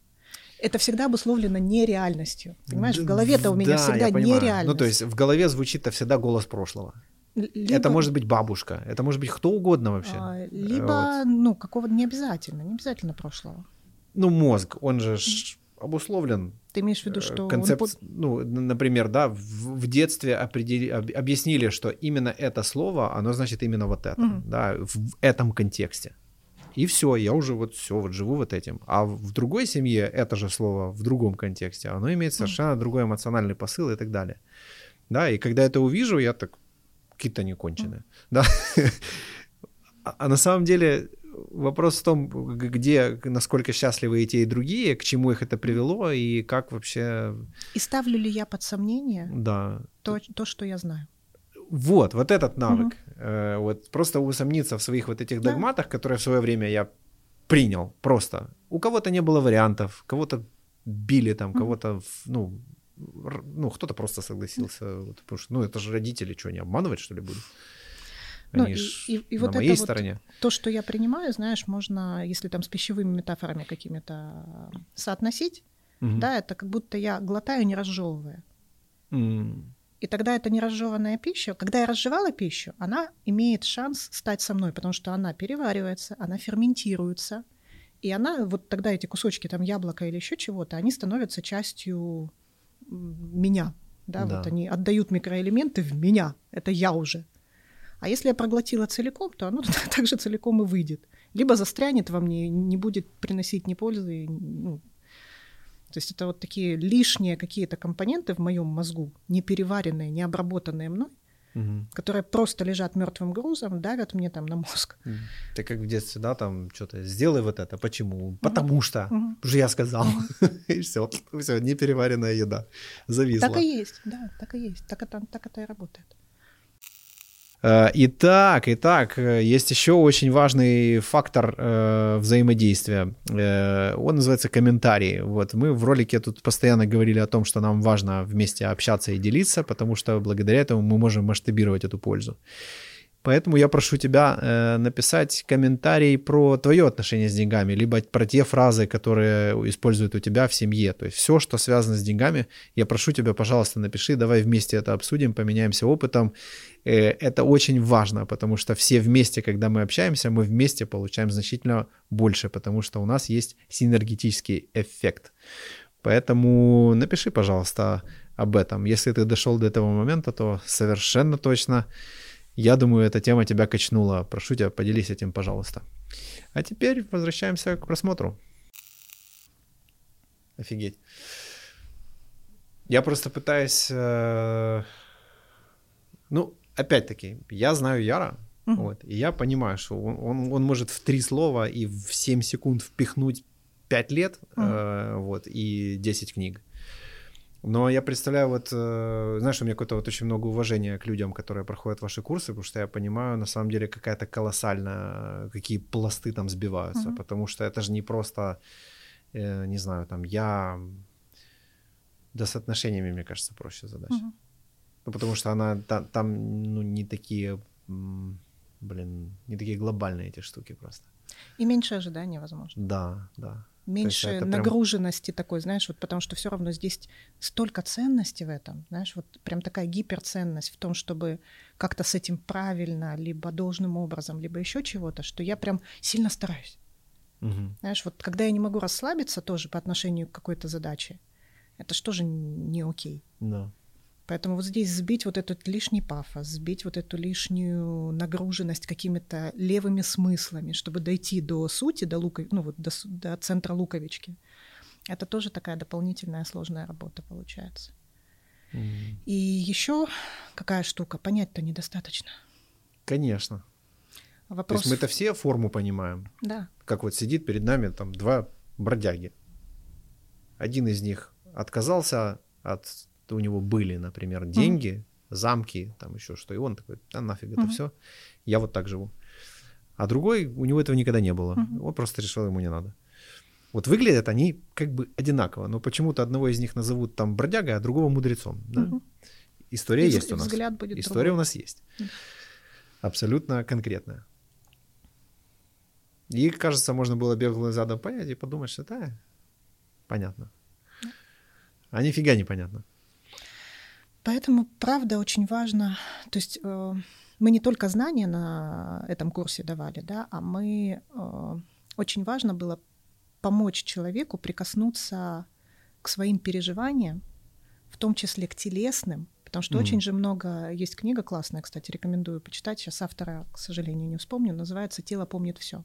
это всегда обусловлено нереальностью. Понимаешь, в голове-то у меня да, всегда нереальность. Ну, то есть в голове звучит-то всегда голос прошлого. Либо, это может быть бабушка, это может быть кто угодно вообще. А, либо, вот. ну, какого не обязательно, не обязательно прошлого. Ну, мозг, он же ж обусловлен. Ты имеешь в виду, э, что концепт, он... ну, например, да, в, в детстве определи, объяснили, что именно это слово, оно значит именно вот это, угу. да, в, этом контексте и все, я уже вот все, вот живу вот этим. А в другой семье это же слово в другом контексте, оно имеет совершенно другой эмоциональный посыл и так далее. Да, и когда это увижу, я так, какие-то неконченые. Да. А, а на самом деле вопрос в том, где, насколько счастливы и те, и другие, к чему их это привело, и как вообще... И ставлю ли я под сомнение да. то, то что я знаю. Вот, вот этот навык. Угу. вот просто усомниться в своих вот этих догматах, да. которые в свое время я принял просто У кого-то не было вариантов, кого-то били там, кого-то, ну, ну, кто-то просто согласился, вот, потому что, ну, это же родители, что, не обманывать, что ли, будут? Ну, Они и, и, и на вот моей это стороне. Вот то, что я принимаю, знаешь, можно, если там с пищевыми метафорами какими-то соотносить, угу. да, это как будто я глотаю, не разжевывая. Mm. И тогда эта неразжеванная пища, когда я разжевала пищу, она имеет шанс стать со мной, потому что она переваривается, она ферментируется, и она, вот тогда эти кусочки там яблока или еще чего-то, они становятся частью меня, да, да, вот они отдают микроэлементы в меня, это я уже. А если я проглотила целиком, то оно также целиком и выйдет. Либо застрянет во мне, не будет приносить ни пользы. Ну, то есть это вот такие лишние какие-то компоненты в моем мозгу, не переваренные, не обработанные мной, угу. которые просто лежат мертвым грузом, давят мне там на мозг. Ты как в детстве, да, там что-то сделай вот это, почему? Потому что, угу. уже я сказал, и все, все, непереваренная еда зависла. Так и есть, да, так и есть, так это, так это и работает. Э, итак, итак, э, есть еще очень важный фактор э, взаимодействия. Э, он называется комментарии. Вот мы в ролике тут постоянно говорили о том, что нам важно вместе общаться и делиться, потому что благодаря этому мы можем масштабировать эту пользу. Поэтому я прошу тебя э, написать комментарий про твое отношение с деньгами, либо про те фразы, которые используют у тебя в семье. То есть все, что связано с деньгами, я прошу тебя, пожалуйста, напиши, давай вместе это обсудим, поменяемся опытом. Э, это очень важно, потому что все вместе, когда мы общаемся, мы вместе получаем значительно больше, потому что у нас есть синергетический эффект. Поэтому напиши, пожалуйста, об этом. Если ты дошел до этого момента, то совершенно точно я думаю, эта тема тебя качнула. Прошу тебя, поделись этим, пожалуйста. А теперь возвращаемся к просмотру. Офигеть. Я просто пытаюсь... Э, ну, опять-таки, я знаю Яра, uh-huh. вот, и я понимаю, что он, он, он может в три слова и в 7 секунд впихнуть 5 лет uh-huh. э, вот, и 10 книг. Но я представляю, вот, э, знаешь, у меня какое-то вот очень много уважения к людям, которые проходят ваши курсы, потому что я понимаю, на самом деле, какая-то колоссальная, какие пласты там сбиваются, uh-huh. потому что это же не просто, э, не знаю, там, я... Да с отношениями, мне кажется, проще задача. Uh-huh. Ну, потому что она, та, там, ну, не такие, блин, не такие глобальные эти штуки просто. И меньше ожиданий, возможно. Да, да меньше нагруженности прям... такой, знаешь, вот потому что все равно здесь столько ценности в этом, знаешь, вот прям такая гиперценность в том, чтобы как-то с этим правильно, либо должным образом, либо еще чего-то, что я прям сильно стараюсь. Угу. Знаешь, вот когда я не могу расслабиться тоже по отношению к какой-то задаче, это же не окей. Да. Поэтому вот здесь сбить вот этот лишний пафос, сбить вот эту лишнюю нагруженность какими-то левыми смыслами, чтобы дойти до сути, до, лука, ну вот до, до центра луковички. Это тоже такая дополнительная сложная работа получается. И еще какая штука, понять-то недостаточно. Конечно. Вопрос... То есть мы-то все форму понимаем. Да. Как вот сидит перед нами там два бродяги. Один из них отказался от у него были, например, деньги, mm-hmm. замки, там еще что, и он такой, да нафиг это mm-hmm. все, я вот так живу. А другой, у него этого никогда не было, mm-hmm. он просто решил, ему не надо. Вот выглядят они как бы одинаково, но почему-то одного из них назовут там бродягой, а другого мудрецом. Да? Mm-hmm. История и есть у нас. Взгляд будет История другой. у нас есть. Абсолютно конкретная. И, кажется, можно было беглым задом понять и подумать, что это понятно. А нифига не понятно. Поэтому, правда, очень важно, то есть э, мы не только знания на этом курсе давали, да, а мы э, очень важно было помочь человеку прикоснуться к своим переживаниям, в том числе к телесным, потому что mm-hmm. очень же много есть книга классная, кстати, рекомендую почитать. Сейчас автора, к сожалению, не вспомню, называется "Тело помнит все".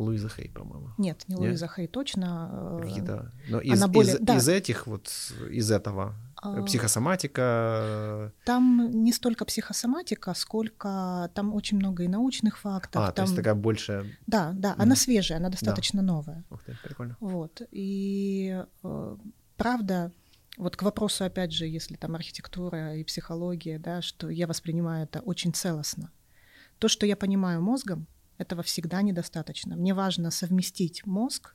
Луиза Хей, по-моему. Нет, не Луиза Хей, точно. Э, Какие-то. Но из, Она более... из, да. из этих вот, из этого, а... психосоматика... Там не столько психосоматика, сколько там очень много и научных фактов. А, там... то есть такая больше... Да, да, mm. она свежая, она достаточно да. новая. Ух ты, прикольно. Вот, и э, правда, вот к вопросу, опять же, если там архитектура и психология, да, что я воспринимаю это очень целостно. То, что я понимаю мозгом, Этого всегда недостаточно. Мне важно совместить мозг,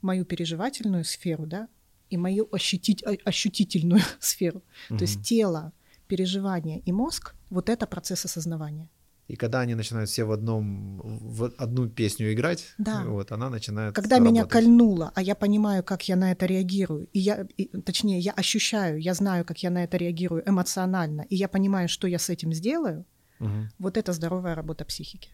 мою переживательную сферу, да, и мою ощутить, ощутительную сферу. Угу. То есть тело, переживание и мозг — вот это процесс осознавания. И когда они начинают все в одном в одну песню играть, да. вот она начинает. Когда работать. меня кольнуло, а я понимаю, как я на это реагирую, и я, и, точнее, я ощущаю, я знаю, как я на это реагирую эмоционально, и я понимаю, что я с этим сделаю. Угу. Вот это здоровая работа психики.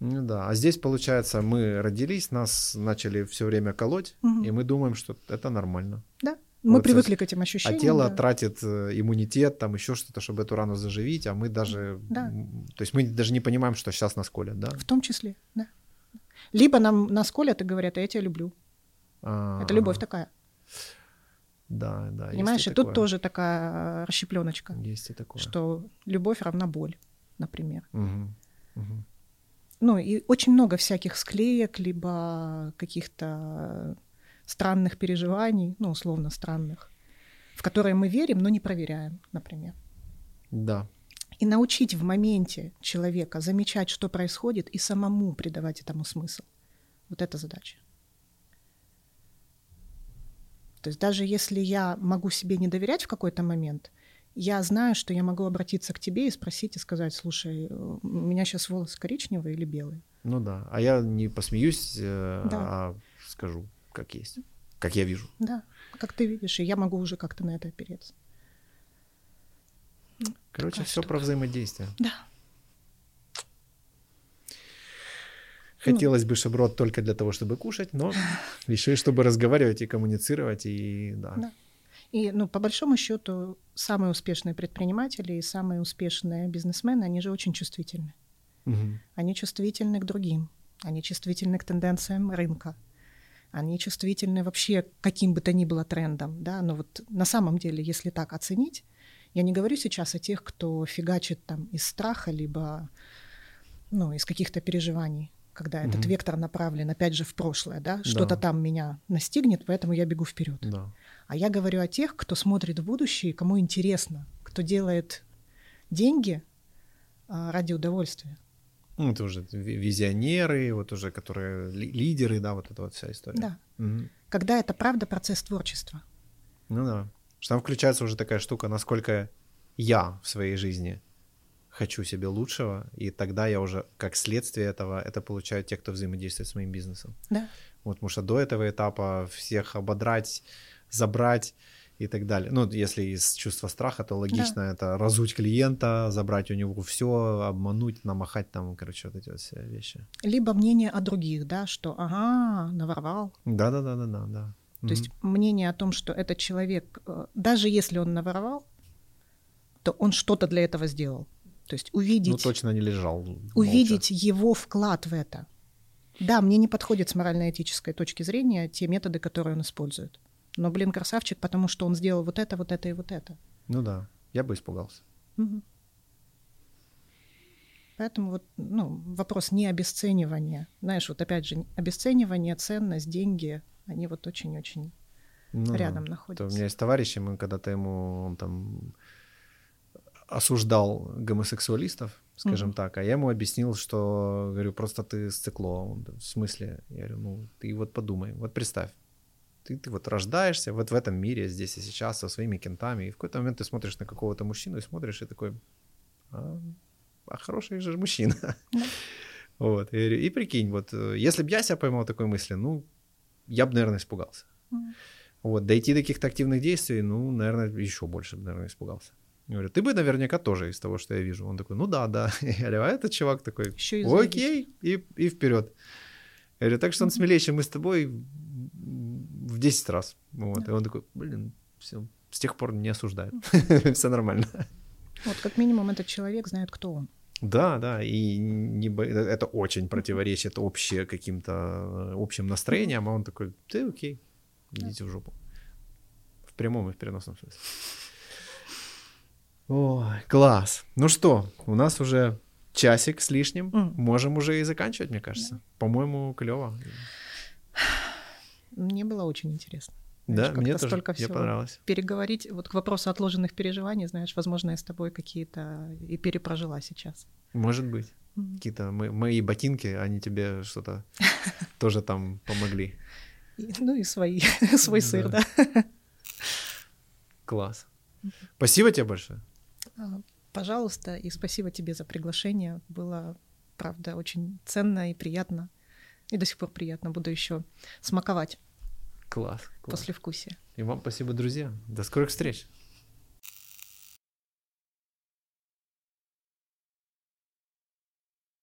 Ну да, а здесь получается, мы родились, нас начали все время колоть, угу. и мы думаем, что это нормально. Да. Мы вот привыкли к этим ощущениям. А тело да. тратит э, иммунитет, там еще что-то, чтобы эту рану заживить, а мы даже... Да. То есть мы даже не понимаем, что сейчас нас колят, да? В том числе, да. Либо нам нас колят и говорят, а я тебя люблю. А-а-а. Это любовь такая. Да, да. Понимаешь, и, и тут тоже такая э, расщепленочка. Есть и такое. Что любовь равна боль, например. Угу. Угу. Ну, и очень много всяких склеек, либо каких-то странных переживаний, ну, условно странных, в которые мы верим, но не проверяем, например. Да. И научить в моменте человека замечать, что происходит, и самому придавать этому смысл. Вот это задача. То есть даже если я могу себе не доверять в какой-то момент, я знаю, что я могу обратиться к тебе и спросить и сказать, слушай, у меня сейчас волосы коричневые или белые? Ну да, а я не посмеюсь, э, да. а скажу, как есть, как я вижу. Да, как ты видишь, и я могу уже как-то на это опереться. Ну, Короче, все про взаимодействие. Да. Хотелось бы, чтобы рот только для того, чтобы кушать, но еще и чтобы разговаривать и коммуницировать, и да. да. И, ну, по большому счету, самые успешные предприниматели и самые успешные бизнесмены, они же очень чувствительны. Угу. Они чувствительны к другим, они чувствительны к тенденциям рынка, они чувствительны вообще к каким бы то ни было трендам, да, но вот на самом деле, если так оценить, я не говорю сейчас о тех, кто фигачит там из страха, либо, ну, из каких-то переживаний, когда mm-hmm. этот вектор направлен, опять же, в прошлое, да, что-то там меня настигнет, поэтому я бегу вперед. Да. А я говорю о тех, кто смотрит в будущее, кому интересно, кто делает деньги а, ради удовольствия. Ну, это уже визионеры, вот уже которые лидеры, да, вот эта вот вся история. Да. Угу. Когда это правда процесс творчества. Ну да. Что там включается уже такая штука, насколько я в своей жизни хочу себе лучшего, и тогда я уже, как следствие этого, это получают те, кто взаимодействует с моим бизнесом. Да. Вот, потому что до этого этапа всех ободрать, забрать, и так далее. Ну, если из чувства страха, то логично да. это разуть клиента, забрать у него все, обмануть, намахать там, короче, вот эти вот все вещи. Либо мнение о других, да, что ага, наворовал. Да, да, да, да, да, да. То mm есть мнение о том, что этот человек, э, даже если он наворовал, то он что-то для этого сделал. То есть увидеть... Ну, точно не лежал. Увидеть молча. его вклад в это. Да, мне не подходит с морально-этической точки зрения те методы, которые он использует но, блин, красавчик, потому что он сделал вот это, вот это и вот это. Ну да, я бы испугался. Угу. Поэтому вот, ну, вопрос не обесценивания. Знаешь, вот опять же, обесценивание, ценность, деньги, они вот очень-очень ну, рядом находятся. У меня есть товарищи, мы когда-то ему, он там осуждал гомосексуалистов, скажем mm так, а я ему объяснил, что, говорю, просто ты сцикло. Он, в смысле? Я говорю, ну, ты вот подумай, вот представь, ты, ты вот рождаешься вот в этом мире, здесь и сейчас, со своими кентами, и в какой-то момент ты смотришь на какого-то мужчину и смотришь, и такой, а, а хороший же мужчина. Вот, и, и прикинь, вот, э, если бы я себя поймал такой мысли, ну, я бы, наверное, испугался. Вот, дойти до каких-то активных действий, ну, наверное, еще больше бы, наверное, испугался. Я говорю, ты бы наверняка тоже из того, что я вижу. Он такой, ну да, да. Я говорю, а этот чувак такой, окей, и, и вперед. Я говорю, так что он смелее, чем мы с тобой, в 10 раз. Вот. Да. И он такой, блин, все, с тех пор не осуждает. все нормально. Вот, как минимум, этот человек знает, кто он. Да, да, и не, это очень противоречит обще каким-то э, общим настроениям, а он такой, ты окей, идите в жопу. В прямом и в переносном смысле. Ой, класс. Ну что, у нас уже часик с лишним. Mm. Можем уже и заканчивать, мне кажется. Yeah. По-моему, клево. Мне было очень интересно. Знаешь, да, мне тоже столько всего понравилось. Переговорить, вот к вопросу отложенных переживаний, знаешь, возможно, я с тобой какие-то и перепрожила сейчас. Может быть. Какие-то мои ботинки, они тебе что-то тоже там помогли. Ну и свои, свой сыр, да. Класс. Спасибо тебе большое. А, пожалуйста, и спасибо тебе за приглашение. Было, правда, очень ценно и приятно. И до сих пор приятно. Буду еще смаковать. Класс. класс. После вкусия. И вам спасибо, друзья. До скорых встреч.